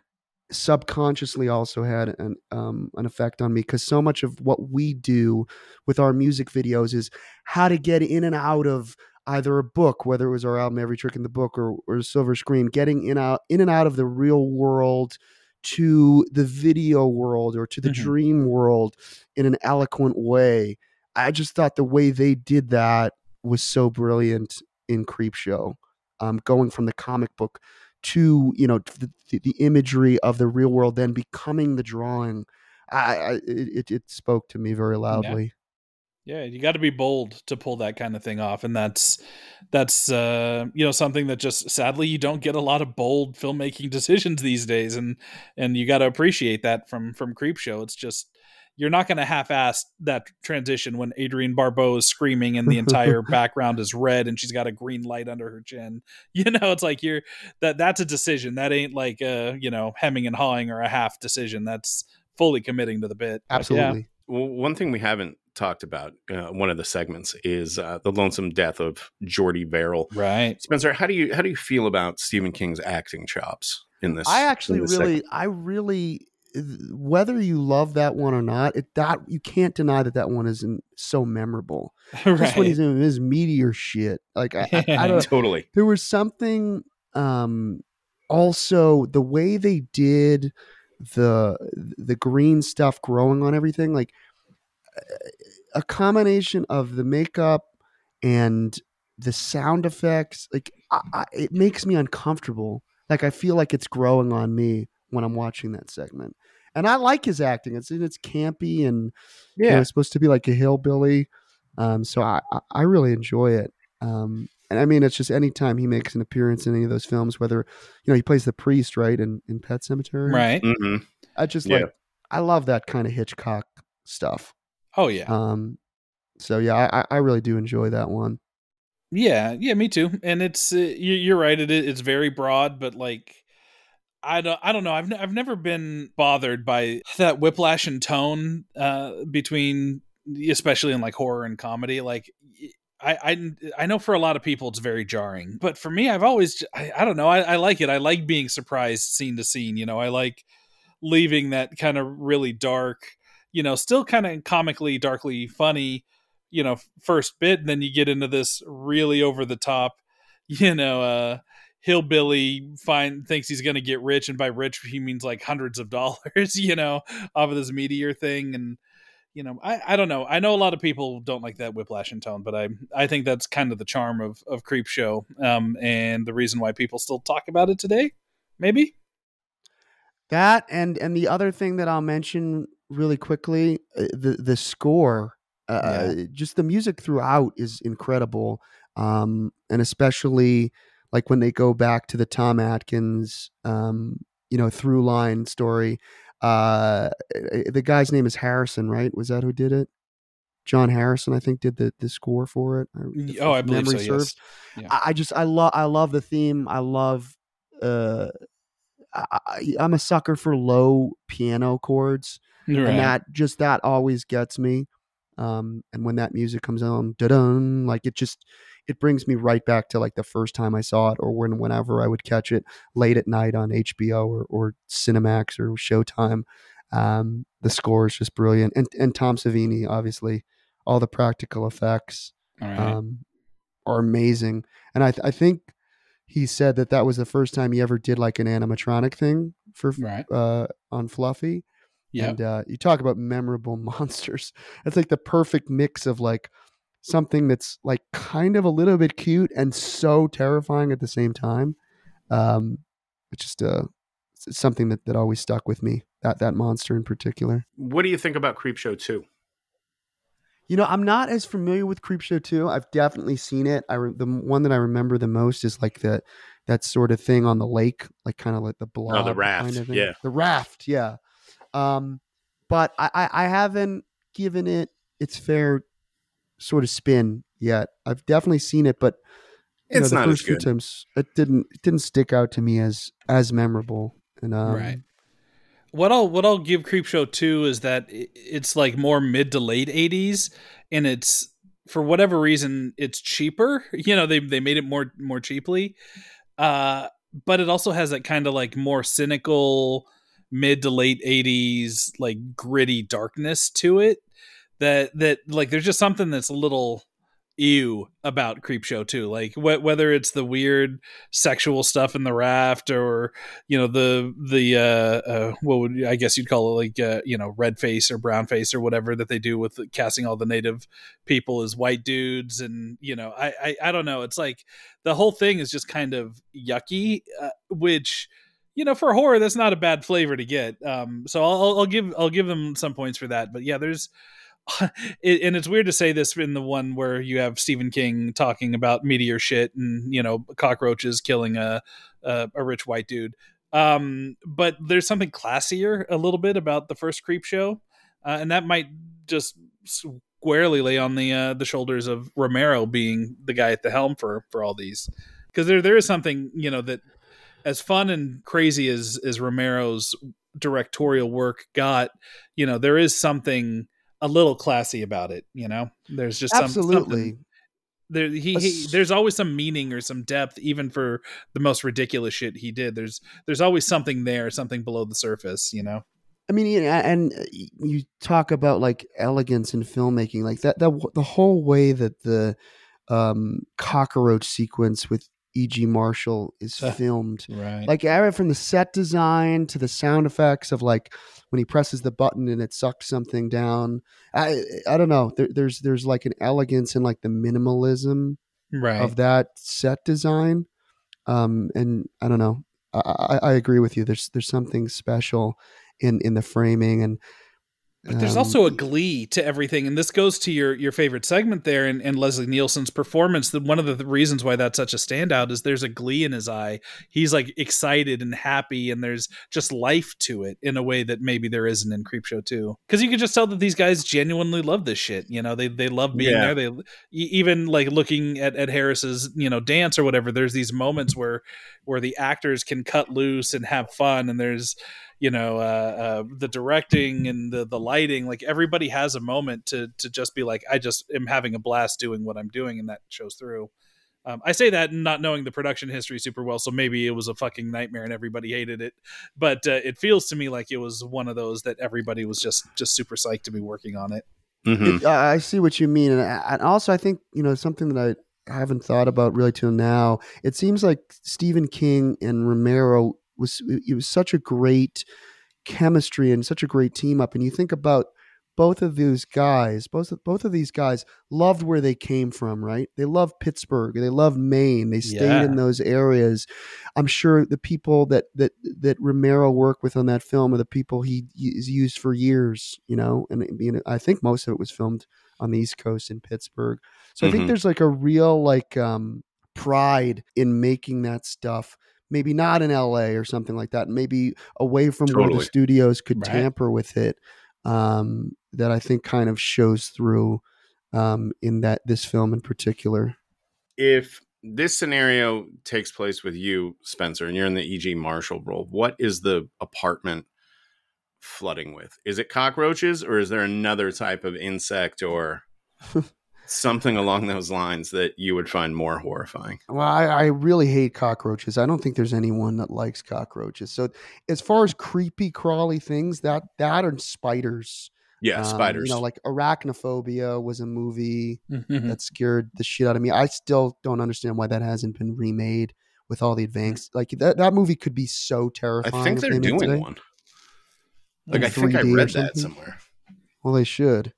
subconsciously also had an um an effect on me because so much of what we do with our music videos is how to get in and out of either a book whether it was our album every trick in the book or, or silver screen getting in out in and out of the real world to the video world or to the Mhm. dream world in an eloquent way. I just thought the way they did that was so brilliant in Creepshow um, going from the comic book to you know the, the, the imagery of the real world then becoming the drawing. I, I it, it- it spoke to me very loudly. Yeah, you got to be bold to pull that kind of thing off, and that's that's uh, you know something that just sadly you don't get a lot of bold filmmaking [laughs] decisions these days, and and you got to appreciate that from from Creepshow. It's just you're not going to half-ass that transition when Adrienne Barbeau is screaming and the [laughs] entire background is red and she's got a green light under her chin. [laughs] You know, it's like you're that that's a decision. That ain't like uh you know hemming and hawing or a half decision. That's fully committing to the bit. But yeah. absolutely Well, one thing we haven't talked about. Uh, one of the segments is uh, the lonesome death of Jordy Verrill. Right. Spencer, how do you how do you feel about Stephen King's acting chops in this? I actually this really, segment? I really, whether you love that one or not, it that you can't deny that that one isn't so memorable. [laughs] Just when he's in his meteor shit, like I, I, I don't. [laughs] totally. There was something. Um, also, the way they did the the green stuff growing on everything, like a combination of the makeup and the sound effects, like I, I, it makes me uncomfortable. Like I feel like it's growing on me when I'm watching that segment. And I like his acting. It's it's campy and you know, it's supposed to be like a hillbilly. Um, so I, I- I really enjoy it. Um, and I mean, it's just anytime he makes an appearance in any of those films, whether you know he plays the priest, right, in, in Pet Sematary, Right. hmm I just Yeah. like I love that kind of Hitchcock stuff. Oh yeah. Um, so yeah, I, I really do enjoy that one. Yeah, yeah, me too. And it's uh, you, you're right. It it's very broad, but like I don't I don't know. I've ne- I've never been bothered by that whiplash and tone uh, between, especially in like horror and comedy. Like I, I I know for a lot of people it's very jarring, but for me, I've always I, I don't know. I, I like it. I like being surprised scene to scene. You know, I like leaving that kind of really dark. You know, still kind of comically darkly funny you know first bit and then you get into this really over the top [laughs] you know uh hillbilly find thinks he's going to get rich and by rich he means like hundreds of [laughs] dollars you know off of this meteor thing and you know i i don't know. I know a lot of people don't like that whiplash and tone but i i think that's kind of the charm of of Creepshow um and the reason why people still talk about it today maybe That and and the other thing that I'll mention really quickly, uh, the the score, uh, just the music throughout is incredible, um, and especially like when they go back to the Tom Atkins, um, you know, through line story. Uh, the guy's name is Harrison, right? Was that who did it? John Harrison, I think, did the the score for it. oh i believe so serves. yes I I just I love I love the theme. I love uh I, I'm a sucker for low piano chords, right. and that just that always gets me. Um, and when that music comes on, da-dun, like it just it brings me right back to like the first time I saw it, or when whenever I would catch it late at night on HBO or or Cinemax or Showtime. Um, the score is just brilliant, and and Tom Savini, obviously, all the practical effects right um, are amazing. And I, th- I think he said that that was the first time he ever did like an animatronic thing for right uh, on Fluffy. yeah And uh, you talk about memorable [laughs] monsters. It's like the perfect mix of like something that's like kind of a little bit cute and so terrifying at the same time. Um, it's just uh, it's something that, that always stuck with me. That that monster in particular. What do you think about Creepshow 2? You know, I'm not as familiar with Creepshow 2. I've definitely seen it. I re- the one that I remember the most is like the that sort of thing on the lake, like kind of like the blob. Oh, raft, Kind of yeah. the raft. Yeah. Um, but I, I I haven't given it its fair sort of spin yet. I've definitely seen it, but you It's know, the not as first few times it didn't it didn't stick out to me as as memorable. And um, Right. What I'll what I'll give Creepshow 2 is that it's like more mid to late 80s and it's for whatever reason it's cheaper. [laughs] You know, they they made it more more cheaply. Uh but it also has that kind of like more cynical mid to late 80s like gritty darkness to it that that like there's just something that's a little ew about Creepshow 2 like wh- whether it's the weird sexual stuff in the raft or you know the the uh, uh what would I guess you'd call it like uh, you know red face or brown face or whatever that they do with casting all the native people as white dudes and you know I I, I don't know. It's like the whole thing is just kind of yucky uh, which you know for horror that's not a bad flavor to get. Um so I'll, I'll- give I'll give them some points for that. But yeah there's [laughs] and it's weird to say this in the one where you have Stephen King talking about meteor shit and you know cockroaches killing a a, a rich white dude. Um, but there's something classier a little bit about the first Creepshow, uh, and that might just squarely lay on the uh, the shoulders of Romero being the guy at the helm for for all these, because there there is something you know that as fun and crazy as as Romero's directorial work got, you know, there is something a little classy about it. You know, there's just Absolutely. there he, he there's always some meaning or some depth even for the most ridiculous shit he did there's there's always something there something below the surface you know I mean, and uh, you talk about like elegance in filmmaking, like that. That the whole way that the um, cockroach sequence with E.G. Marshall is [laughs] filmed, right like from the set design to the sound effects of like when he presses the button and it sucks something down. I I don't know. There, there's there's like an elegance in like the minimalism right of that set design. Um, and I don't know. I, I, I agree with you. There's there's something special in in the framing and. But there's um, also a glee to everything, and this goes to your your favorite segment there, and, and Leslie Nielsen's performance. That one of the th- reasons why that's such a standout is there's a glee in his eye. He's like excited and happy, and there's just life to it in a way that maybe there isn't in Creepshow 2. Because you can just tell that these guys genuinely love this shit. You know, they they love being Yeah. there. They even like looking at at Harris's you know dance or whatever. There's these moments where where the actors can cut loose and have fun, and there's you know uh, uh, the directing and the the lighting like everybody has a moment to to just be like i just am having a blast doing what i'm doing and that shows through um, i say that not knowing the production history super well so maybe it was a fucking nightmare and everybody hated it but uh, it feels to me like it was one of those that everybody was just just super psyched to be working on it Mhm. It- I I see what you mean, and, I- and also I think you know something that I haven't thought about really till now. It seems like Stephen King and Romero was it was such a great chemistry and such a great team up. And you think about both of those guys, both of, both of these guys loved where they came from, right? They loved Pittsburgh, they loved Maine, they stayed Yeah. in those areas. I'm sure the people that that that Romero worked with on that film are the people he has used for years, you know. And you know, I think most of it was filmed on the East Coast in Pittsburgh. So I think Mhm. there's like a real like um, pride in making that stuff. Maybe not in LA or something like that. Maybe away from where the studios could Right. tamper with it. Um, that I think kind of shows through um, in that this film in particular. if this scenario takes place with you, Spencer, and you're in the E.G. Marshall role, what is the apartment flooding with? Is it cockroaches or is there another type of insect or [laughs] something along those lines that you would find more horrifying? Well, I, I really hate cockroaches. I don't think there's anyone that likes cockroaches. So as far as creepy, crawly things, that that and spiders. Yeah, Um, spiders. You know, like Arachnophobia was a movie Mm-hmm. that scared the shit out of me. I still don't understand why that hasn't been remade with all the advanced. Like that, that movie could be so terrifying. I think they're they it doing today. one. Like In I think I read that somewhere. Well, they should.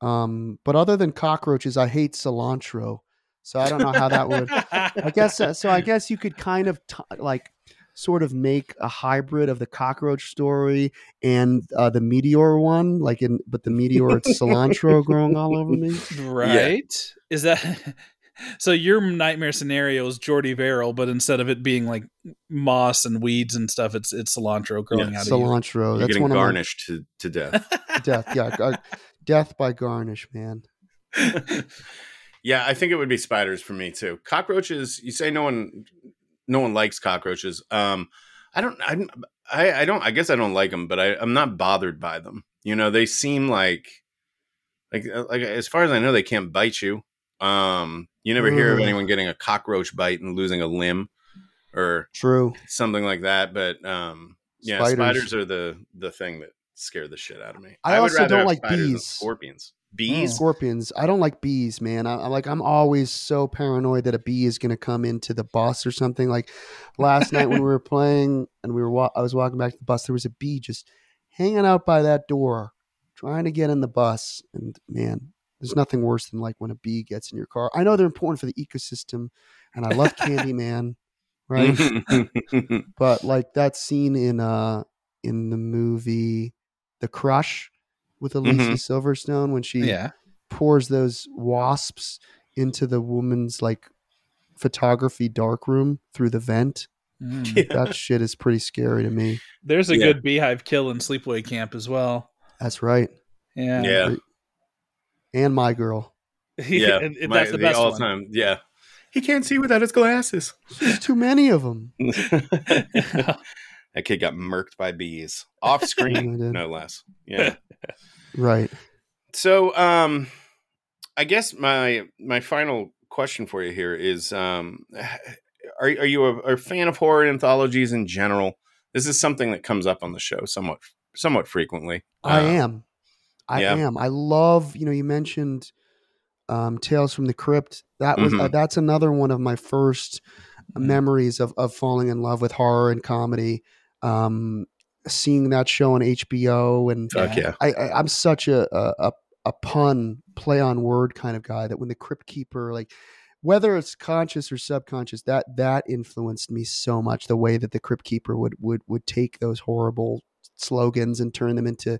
Um, but other than cockroaches, I hate cilantro. So I don't know how that would. I guess uh, so. I guess you could kind of t- like sort of make a hybrid of the cockroach story and uh, the meteor one, like in but the meteor it's cilantro growing all over me. right is that [laughs] so your nightmare scenario is Jordy Verrill, but instead of it being like moss and weeds and stuff, it's it's cilantro growing Yeah, out of you. Cilantro. You're That's getting one of my garnished to, to death. death. Yeah, gar- death by garnish, man. [laughs] yeah, I think it would be spiders for me too. Cockroaches. You say no one, no one likes cockroaches. Um, I don't. I, don't- I, I don't. I guess I don't like them, but I, I'm not bothered by them. You know, they seem like, like, uh, like as far as I know, they can't bite you. Um, you never hear of anyone getting a cockroach bite and losing a limb or True. something like that. But um, yeah, Spiders. spiders, are the the thing that scare the shit out of me. I would also rather don't have like spiders than bees. Scorpions. Bees. Scorpions. I don't like bees, man. I, I'm like I'm always so paranoid that a bee is going to come into the bus or something. Like last night when we were [laughs] playing and we were wa- I was walking back to the bus, there was a bee just hanging out by that door, trying to get in the bus. And man, there's nothing worse than like when a bee gets in your car. I know they're important for the ecosystem, and I love Candyman, [laughs] right? [laughs] but like that scene in uh in the movie The Crush with Alicia Mhm. Silverstone when she Yeah. pours those wasps into the woman's like photography darkroom through the vent. Mm. [laughs] That shit is pretty scary to me. There's a Yeah. good beehive kill in Sleepaway Camp as well. That's right. Yeah. yeah. And my girl. [laughs] yeah, And- and my- that's the best all one. time. Yeah, he can't see without his glasses. There's too many of them. [laughs] that kid got murked by bees off screen, [laughs] did. no less. Yeah, [laughs] Right. So, um, I guess my my final question for you here is: um, [sighs] Are are you a, a fan of horror anthologies in general? This is something that comes up on the show somewhat somewhat frequently. I Uh, am. I yeah. am. I love, you know, you mentioned um, Tales from the Crypt. That was uh, Mhm. that's another one of my first Mhm. memories of of falling in love with horror and comedy. Um, seeing that show on HBO and Fuck yeah. I, I I'm such a, a a a pun play on word kind of guy that when the crypt keeper like whether it's conscious or subconscious that that influenced me so much the way that the crypt keeper would would would take those horrible slogans and turn them into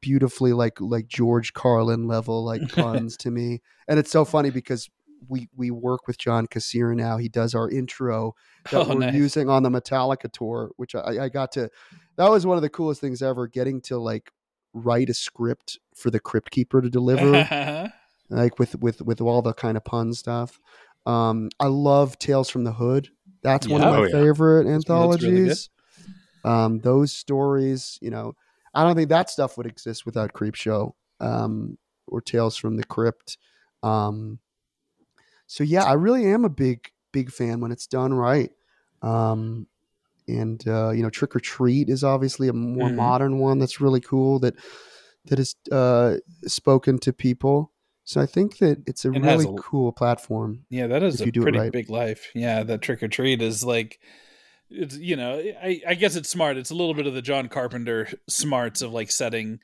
beautifully like like George Carlin level like [laughs] puns to me and it's so funny because we we work with John Kassir now. He does our intro [laughs] that Oh, we're nice. using on the Metallica tour which I, I got to that was one of the coolest things ever getting to like write a script for the crypt keeper to [laughs] deliver like with with with all the kind of pun stuff. Um i love tales from the hood. That's one of my Oh, favorite That's- that's really anthologies. Um those stories you know i don't think that stuff would exist without Creepshow um or tales from the crypt. Um so yeah i really am a big big fan when it's done right um and uh you know Trick 'r Treat is obviously a more Mhm. modern one that's really cool that that has uh spoken to people so i think that it's a It really a- cool platform Yeah, that is a you do it pretty right. big life. Yeah, that Trick 'r Treat is like it's you know, I, I guess it's smart. It's a little bit of the John Carpenter smarts of like setting,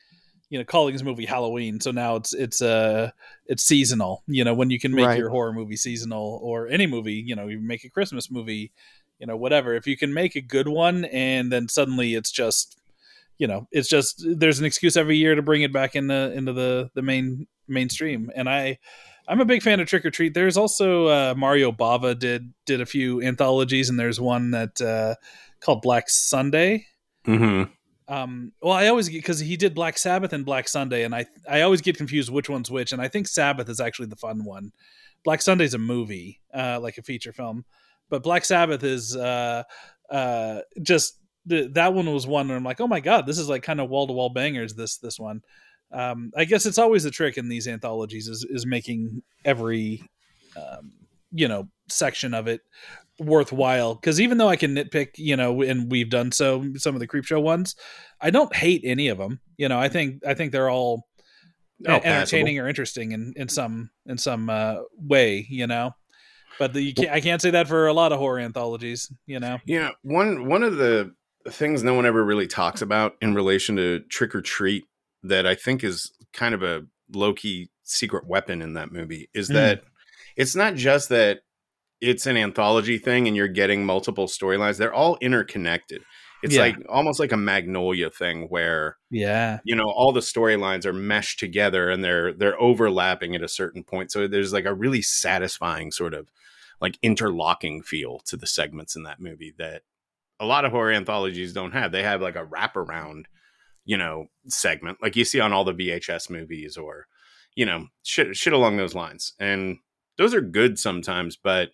you know, calling his movie Halloween. So now it's it's uh it's seasonal. You know, when you can make Right. your horror movie seasonal or any movie, you know, you make a Christmas movie, you know, whatever. If you can make a good one and then suddenly it's just you know, it's just there's an excuse every year to bring it back into into the the main mainstream. And I I'm a big fan of Trick 'r Treat. There's also uh, Mario Bava did did a few anthologies, and there's one that uh, called Black Sunday. Mm-hmm. Um, well, I always get because he did Black Sabbath and Black Sunday, and I I always get confused which one's which, and I think Sabbath is actually the fun one. Black Sunday's a movie, uh, like a feature film, but Black Sabbath is uh, uh, just that one was one where I'm like, oh my god, this is like kind of wall to wall bangers. This this one. Um, I guess it's always the trick in these anthologies is is making every um, you know section of it worthwhile because even though I can nitpick, you know, and we've done so some of the Creepshow ones, I don't hate any of them. You know, I think I think they're all Oh, entertaining or interesting in in some in some uh, way. You know, but the, you can't, I can't say that for a lot of horror anthologies. You know, Yeah, one one of the things no one ever really talks about in relation to Trick 'r Treat that I think is kind of a low key secret weapon in that movie is Hmm. that it's not just that it's an anthology thing and you're getting multiple storylines; they're all interconnected. It's Yeah. like almost like a Magnolia thing where yeah, you know all the storylines are meshed together and they're they're overlapping at a certain point. So there's like a really satisfying sort of like interlocking feel to the segments in that movie that a lot of horror anthologies don't have. They have like a wraparound, you know, segment like you see on all the VHS movies or you know shit shit along those lines. And those are good sometimes, but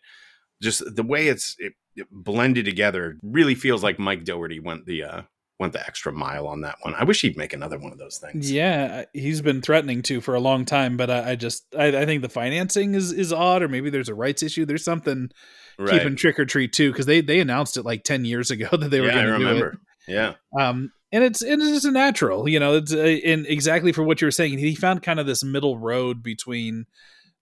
just the way it's it, it blended together really feels like Mike Dougherty went the uh went the extra mile on that one. I wish he'd make another one of those things. yeah. He's been threatening to for a long time, but I, I just I, I think the financing is is odd, or maybe there's a rights issue. There's something right. keeping Trick 'r Treat too because they they announced it like ten years ago [laughs] that they were yeah, going to do it. Yeah. um and it's it's just a natural you know it's uh, in exactly for what you were saying he found kind of this middle road between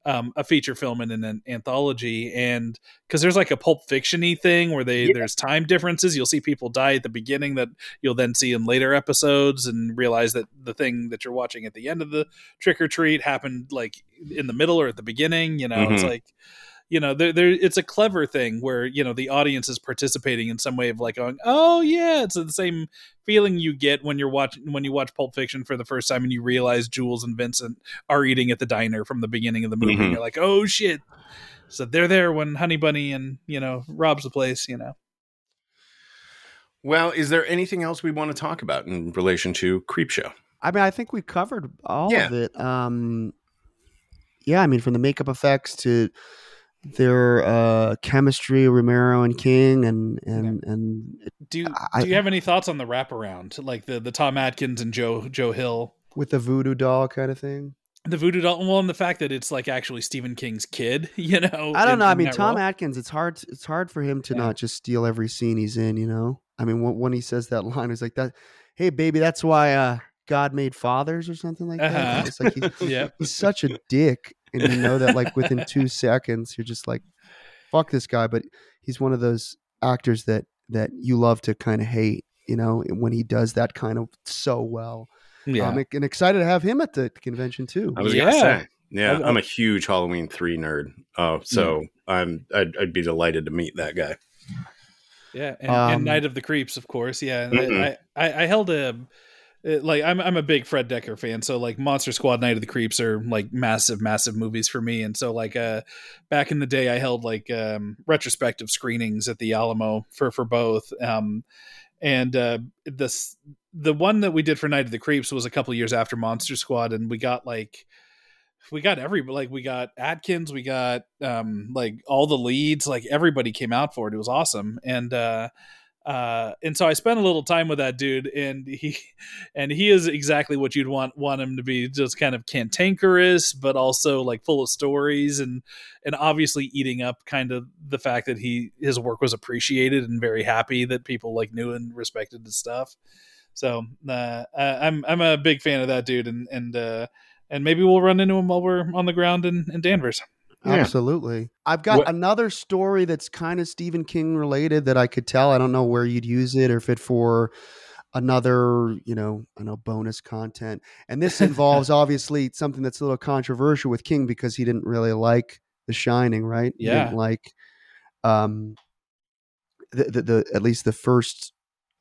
um a feature film and an anthology and because there's like a pulp fictiony thing where they Yeah. there's time differences you'll see people die at the beginning that you'll then see in later episodes and realize that the thing that you're watching at the end of the Trick 'r Treat happened like in the middle or at the beginning you know it's Mhm. like you know there, there it's a clever thing where you know the audience is participating in some way of like going oh yeah it's the same feeling you get when you're watching when you watch pulp fiction for the first time and you realize jules and vincent are eating at the diner from the beginning of the movie Mhm. you're like oh shit so they're there when honey bunny and you know robs the place you know Well, is there anything else we want to talk about in relation to Creepshow? I mean, I think we covered all Yeah. of it. Um, yeah, I mean, from the makeup effects to their uh, chemistry, Romero and King, and and and do you I- do you have any thoughts on the wraparound like the the tom atkins and joe joe hill with the voodoo doll kind of thing. the voodoo doll well and the fact that it's like actually stephen king's kid [laughs] you know I don't in- know. I mean, Tom role. Atkins. It's hard. It's hard for him to Yeah. not just steal every scene he's in. You know. I mean, when, when he says that [laughs] line, he's like that. Hey, baby, that's why uh, God made fathers or something like that. Uh-huh. It's like he's, [laughs] Yep. he's such a dick, and you know that like within two seconds, you're just like, fuck this guy. But he's one of those actors that that you love to kind of hate. You know, when he does that kind of so well. yeah Um, and excited to have him at the convention too. I was Yeah. gonna say, yeah, I- I- I'm a huge Halloween three nerd. Uh, so I'm I'd, I'd be delighted to meet that guy. Yeah, and, Um, and Night of the Creeps, of course. Yeah, and. I, I, I held a it- like I'm I'm a big Fred Dekker fan, so like Monster Squad, Night of the Creeps are like massive, massive movies for me. And so like uh, back in the day, I held like um, retrospective screenings at the Alamo for for both. Um, and uh, this the one that we did for Night of the Creeps was a couple years after Monster Squad, and we got like we got every like we got Atkins, we got um like all the leads, like everybody came out for it. It was awesome. And uh uh and so I spent a little time with that dude and he [laughs] and he is exactly what you'd want want him to be, just kind of cantankerous, but also like full of stories and and obviously eating up kind of the fact that he his work was appreciated and very happy that people like knew and respected his stuff. So uh, I'm I'm a big fan of that dude, and and uh, and maybe we'll run into him while we're on the ground in, in Danvers. Yeah. Absolutely. I've got What- another story that's kind of Stephen King related that I could tell. I don't know where you'd use it or if it for another, you know, I know bonus content. And this [laughs] involves obviously something that's a little controversial with King because he didn't really like The Shining, right? He Yeah. didn't like um the, the, the at least the first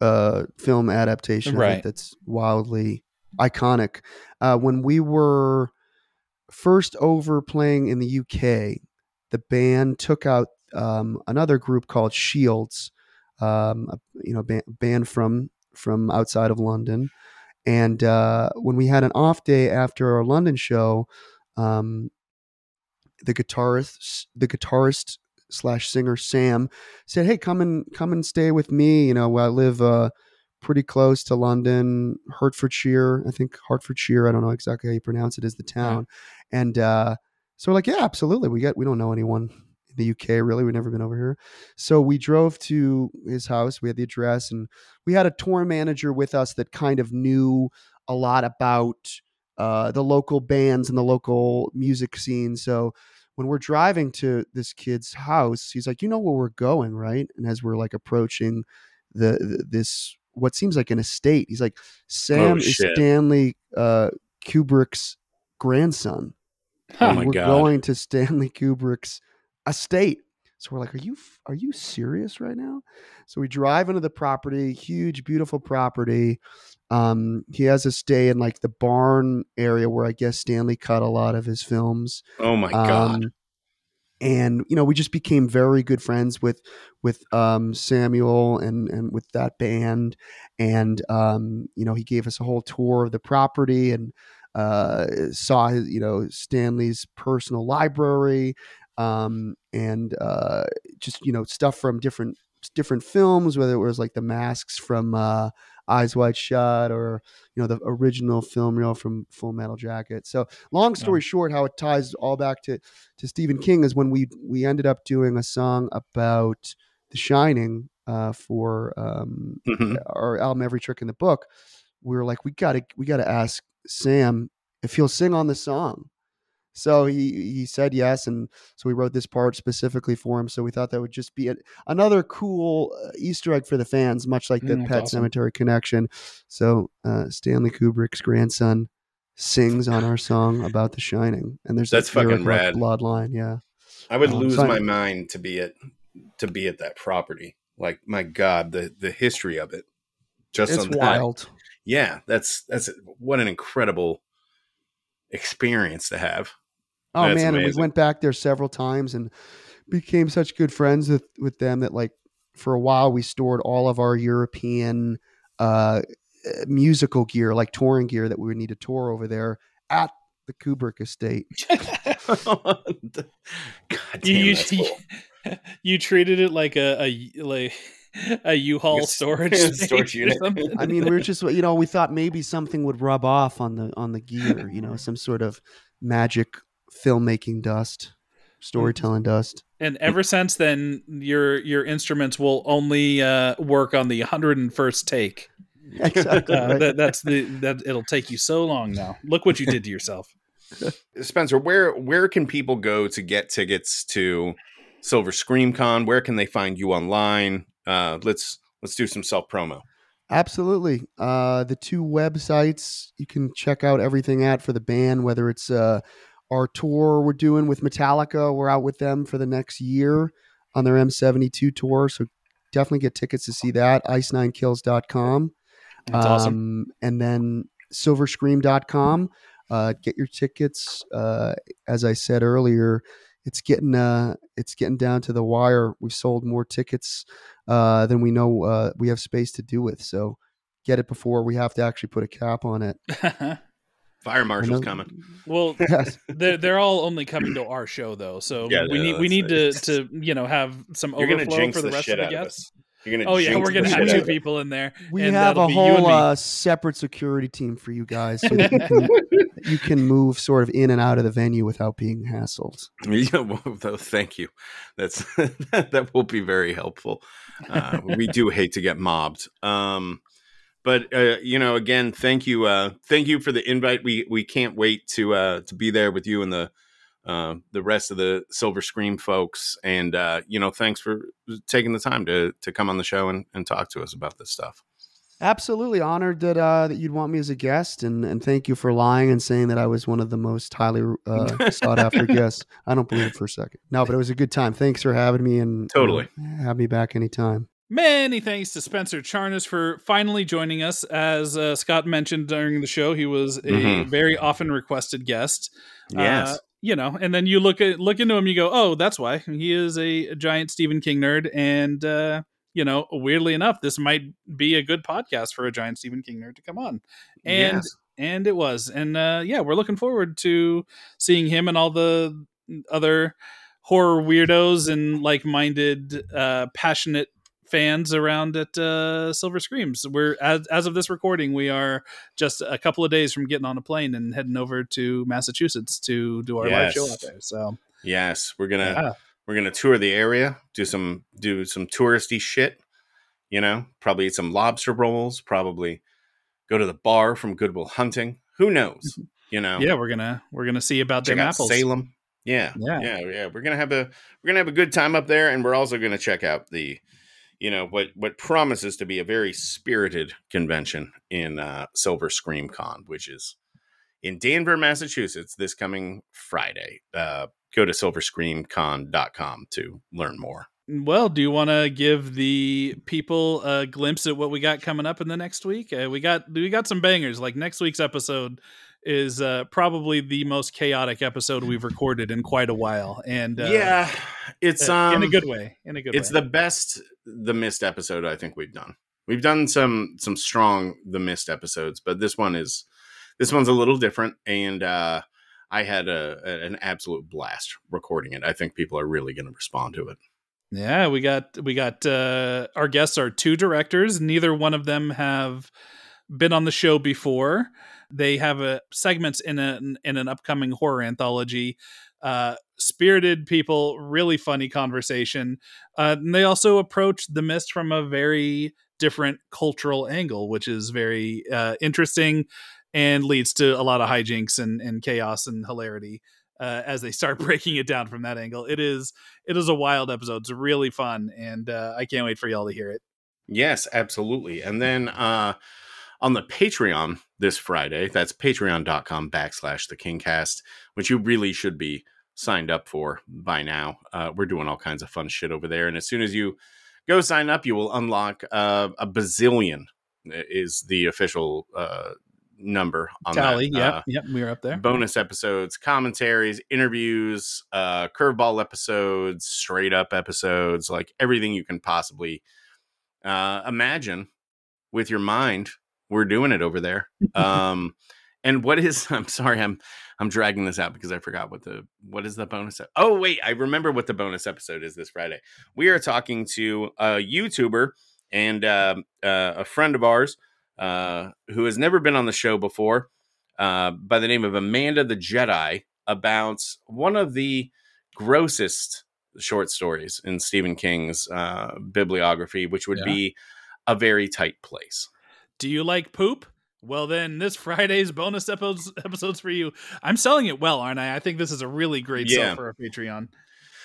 uh film adaptation Right. that's wildly iconic. Uh when we were first over playing in the UK, the band took out um, another group called Shields, um, a, you know, band, band from from outside of London. And uh, when we had an off day after our London show, um, the guitarist, the guitarist slash singer Sam said, "Hey, come and come and stay with me. You know, I live uh, pretty close to London, Hertfordshire. I think Hertfordshire. I don't know exactly how you pronounce it. Is the town." And uh, so we're like, "Yeah, absolutely. We get. We don't know anyone in the UK really. We've never been over here." So we drove to his house. We had the address, and we had a tour manager with us that kind of knew a lot about uh, the local bands and the local music scene. So when we're driving to this kid's house, he's like, "You know where we're going, right?" And as we're like approaching the, the this what seems like an estate, he's like, "Sam is. Stanley uh, Kubrick's grandson. Oh and my we're God. going to Stanley Kubrick's estate." So we're like, "Are you are you serious right now?" So we drive into the property, huge, beautiful property. Um, he has a stay in like the barn area where I guess Stanley cut a lot of his films. Oh my god. And you know, we just became very good friends with with um, Samuel and and with that band. And um, you know, he gave us a whole tour of the property and uh, saw his, you know Stanley's personal library um, and uh, just you know stuff from different different films, whether it was like the masks from uh, Eyes Wide Shut or you know the original film reel from Full Metal Jacket. So long story short, how it ties all back to to Stephen King is when we we ended up doing a song about The Shining uh, for um, Mhm. our album Every Trick in the Book. We were like, we gotta we gotta ask Sam if he'll sing on the song. So he he said yes, and so we wrote this part specifically for him. So we thought that would just be a, another cool uh, Easter egg for the fans, much like the Mm, Pet awesome. Sematary connection. So uh, Stanley Kubrick's grandson sings on our song about The Shining, and there's That's fucking rad. bloodline. Yeah, I would um, lose so I- my mind to be at to be at that property. Like my god, the the history of it. Just it's on that. wild. Yeah, that's that's what an incredible experience to have. Oh That's man, and we went back there several times and became such good friends with with them that like for a while we stored all of our European uh, uh, musical gear, like touring gear that we would need to tour over there at the Kubrick estate. [laughs] [laughs] god damn, you, that's you, cool. [laughs] you treated it like a, a like a U-Haul Like a storage, storage unit. I mean, we were just you know we thought maybe something would rub off on the on the gear, you know, some sort of magic filmmaking dust, storytelling dust. And ever since then, your your instruments will only uh, work on the 101st take. [laughs] Exactly. Uh, right. that, that's the that it'll take you so long now. Look what you did to yourself. [laughs] Spencer, where where can people go to get tickets to Silver Scream Con? Where can they find you online? Uh, let's let's do some self promo. Absolutely. Uh, the two websites you can check out everything at for the band, whether it's uh, our tour we're doing with Metallica. We're out with them for the next year on their M72 tour. So definitely get tickets to see that. Ice9kills.com. That's awesome. Um, and then silverscream.com. Uh, get your tickets. Uh, as I said earlier, it's getting uh, it's getting down to the wire. We've sold more tickets uh, than we know uh, we have space to do with. So get it before we have to actually put a cap on it. [laughs] Fire I Marshal's know- coming. well, Yes. [laughs] they're they're all only coming to our show though, so Yeah, we no, need we that's- need to to you know have some You're overflow jinx for the the rest shit of the out of guests. You're gonna. Oh yeah, we're gonna have two out people in there. We and have a be you and whole me. uh, separate security team for you guys, so that you [laughs] can, you can move sort of in and out of the venue without being hassled. [laughs] Yeah, well, thank you. That's that will be very helpful. Uh, we do hate to get mobbed. Um, but uh, you know, again, thank you, uh, thank you for the invite. We we can't wait to uh, to be there with you and the uh, the rest of the Silver Scream folks. And uh, you know, thanks for taking the time to to come on the show and, and talk to us about this stuff. Absolutely honored that uh, that you'd want me as a guest, and and thank you for lying and saying that I was one of the most highly uh, sought after [laughs] guests. I don't believe it for a second. No, but it was a good time. Thanks for having me, and Totally. you know, have me back anytime. Many thanks to Spencer Charnas for finally joining us. As uh, Scott mentioned during the show, he was a Mhm. very often requested guest. Yes. Uh, you know, and then you look at look into him, you go, "Oh, that's why he is a giant Stephen King nerd." And uh, you know, weirdly enough, this might be a good podcast for a giant Stephen King nerd to come on. And Yes. and it was, and uh, yeah, we're looking forward to seeing him and all the other horror weirdos and like-minded, uh, passionate fans around at uh, Silver Screams. We're as as of this recording, we are just a couple of days from getting on a plane and heading over to Massachusetts to do our live show out there. So Yes, we're gonna Yeah. we're gonna tour the area, do some do some touristy shit. You know, probably eat some lobster rolls. Probably go to the bar from Good Will Hunting. Who knows? You know, yeah, we're gonna we're gonna see about check them apples. Salem. Yeah, Yeah. yeah, yeah. We're gonna have a we're gonna have a good time up there, and we're also gonna check out the, you know, what what promises to be a very spirited convention in uh, Silver Scream Con, which is in Danvers, Massachusetts, this coming Friday. Uh, go to silverscreamcon.com to learn more. Well, do you want to give the people a glimpse at what we got coming up in the next week? Uh, we got we got some bangers. Like next week's episode is uh, probably the most chaotic episode we've recorded in quite a while, and uh, yeah, it's um in a good way. In a good it's way. the best The Mist episode I think we've done. We've done some some strong The Mist episodes, but this one is this one's a little different, and uh, I had a, a- an absolute blast recording it. I think people are really going to respond to it. Yeah, we got we got uh our guests are two directors. Neither one of them have been on the show before. They have a segments in a in an upcoming horror anthology. Uh spirited people, really funny conversation. Uh and they also approach the mist from a very different cultural angle, which is very uh interesting and leads to a lot of hijinks and, and chaos and hilarity uh, as they start [laughs] breaking it down from that angle. It is it is a wild episode. It's really fun, and uh, I can't wait for y'all to hear it. Yes, absolutely. And then uh, on the Patreon this Friday, that's patreon.com backslash the Kingcast, which you really should be signed up for by now. Uh, we're doing all kinds of fun shit over there. And as soon as you go sign up, you will unlock uh, a bazillion is the official uh, number on Tally, that. yep, Uh, yep, we are up there. bonus episodes, commentaries, interviews, uh, curveball episodes, straight up episodes, like everything you can possibly uh, imagine with your mind. We're doing it over there. [laughs] Um, and what is? [laughs] I'm sorry, I'm I'm dragging this out because I forgot what the what is the bonus. ep- Oh wait, I remember what the bonus episode is this Friday. We are talking to a YouTuber and uh, uh, a friend of ours uh, who has never been on the show before uh, by the name of Amanda the Jedi about one of the grossest short stories in Stephen King's uh, bibliography, which would Yeah. be A Very Tight Place. Do you like poop? Well, then this Friday's bonus episodes episodes for you. I'm selling it well, aren't I? I think this is a really great Yeah. sell for our Patreon.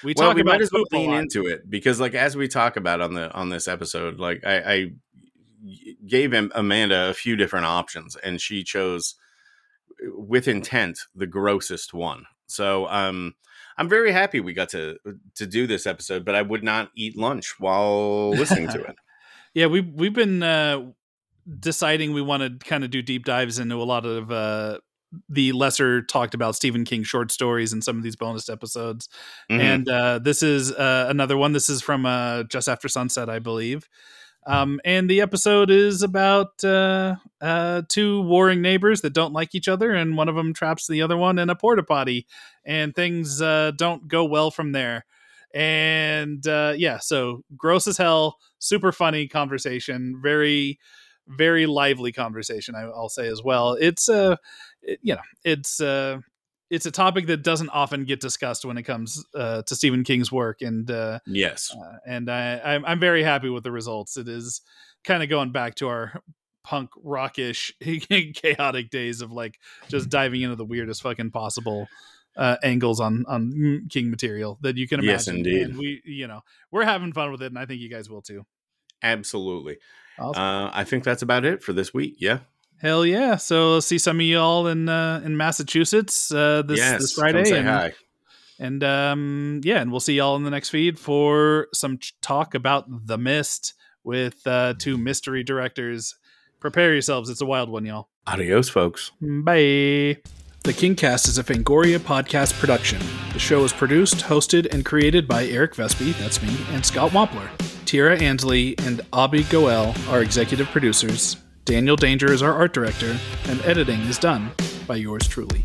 We well, talk we about might as well lean into it because, like, as we talk about on the on this episode, like I, I gave Amanda a few different options, and she chose with intent the grossest one. So, um, I'm very happy we got to to do this episode, but I would not eat lunch while listening to it. [laughs] Yeah, we we've been uh, deciding we want to kind of do deep dives into a lot of uh, the lesser talked about Stephen King short stories in some of these bonus episodes. Mhm. And uh, this is uh, another one. This is from uh, Just After Sunset, I believe. Um, and the episode is about uh, uh, two warring neighbors that don't like each other, and one of them traps the other one in a porta potty, and things uh, don't go well from there. And uh, yeah, so gross as hell, super funny conversation, very, very lively conversation. I, I'll say as well. It's uh, it, you know, it's uh, it's a topic that doesn't often get discussed when it comes uh, to Stephen King's work, and uh, yes, uh, and I, I'm, I'm very happy with the results. It is kind of going back to our punk rockish [laughs] chaotic days of like just diving into the weirdest fucking possible uh, angles on on King material that you can imagine. Yes, indeed. And we, you know, we're having fun with it, and I think you guys will too. absolutely. Awesome. Uh, I think that's about it for this week. Yeah. Hell yeah! So I'll see some of y'all in uh, in Massachusetts uh, this yes. this come Friday, say and hi. And um, yeah, and we'll see y'all in the next feed for some ch- talk about The Mist with uh, two mystery directors. Prepare yourselves; it's a wild one, y'all. Adios, folks. Bye. The Kingcast is a Fangoria podcast production. The show is produced, hosted, and created by Eric Vespe, that's me, and Scott Wampler. Tira Ansley and Abby Goel are executive producers. Daniel Danger is our art director, and editing is done by yours truly.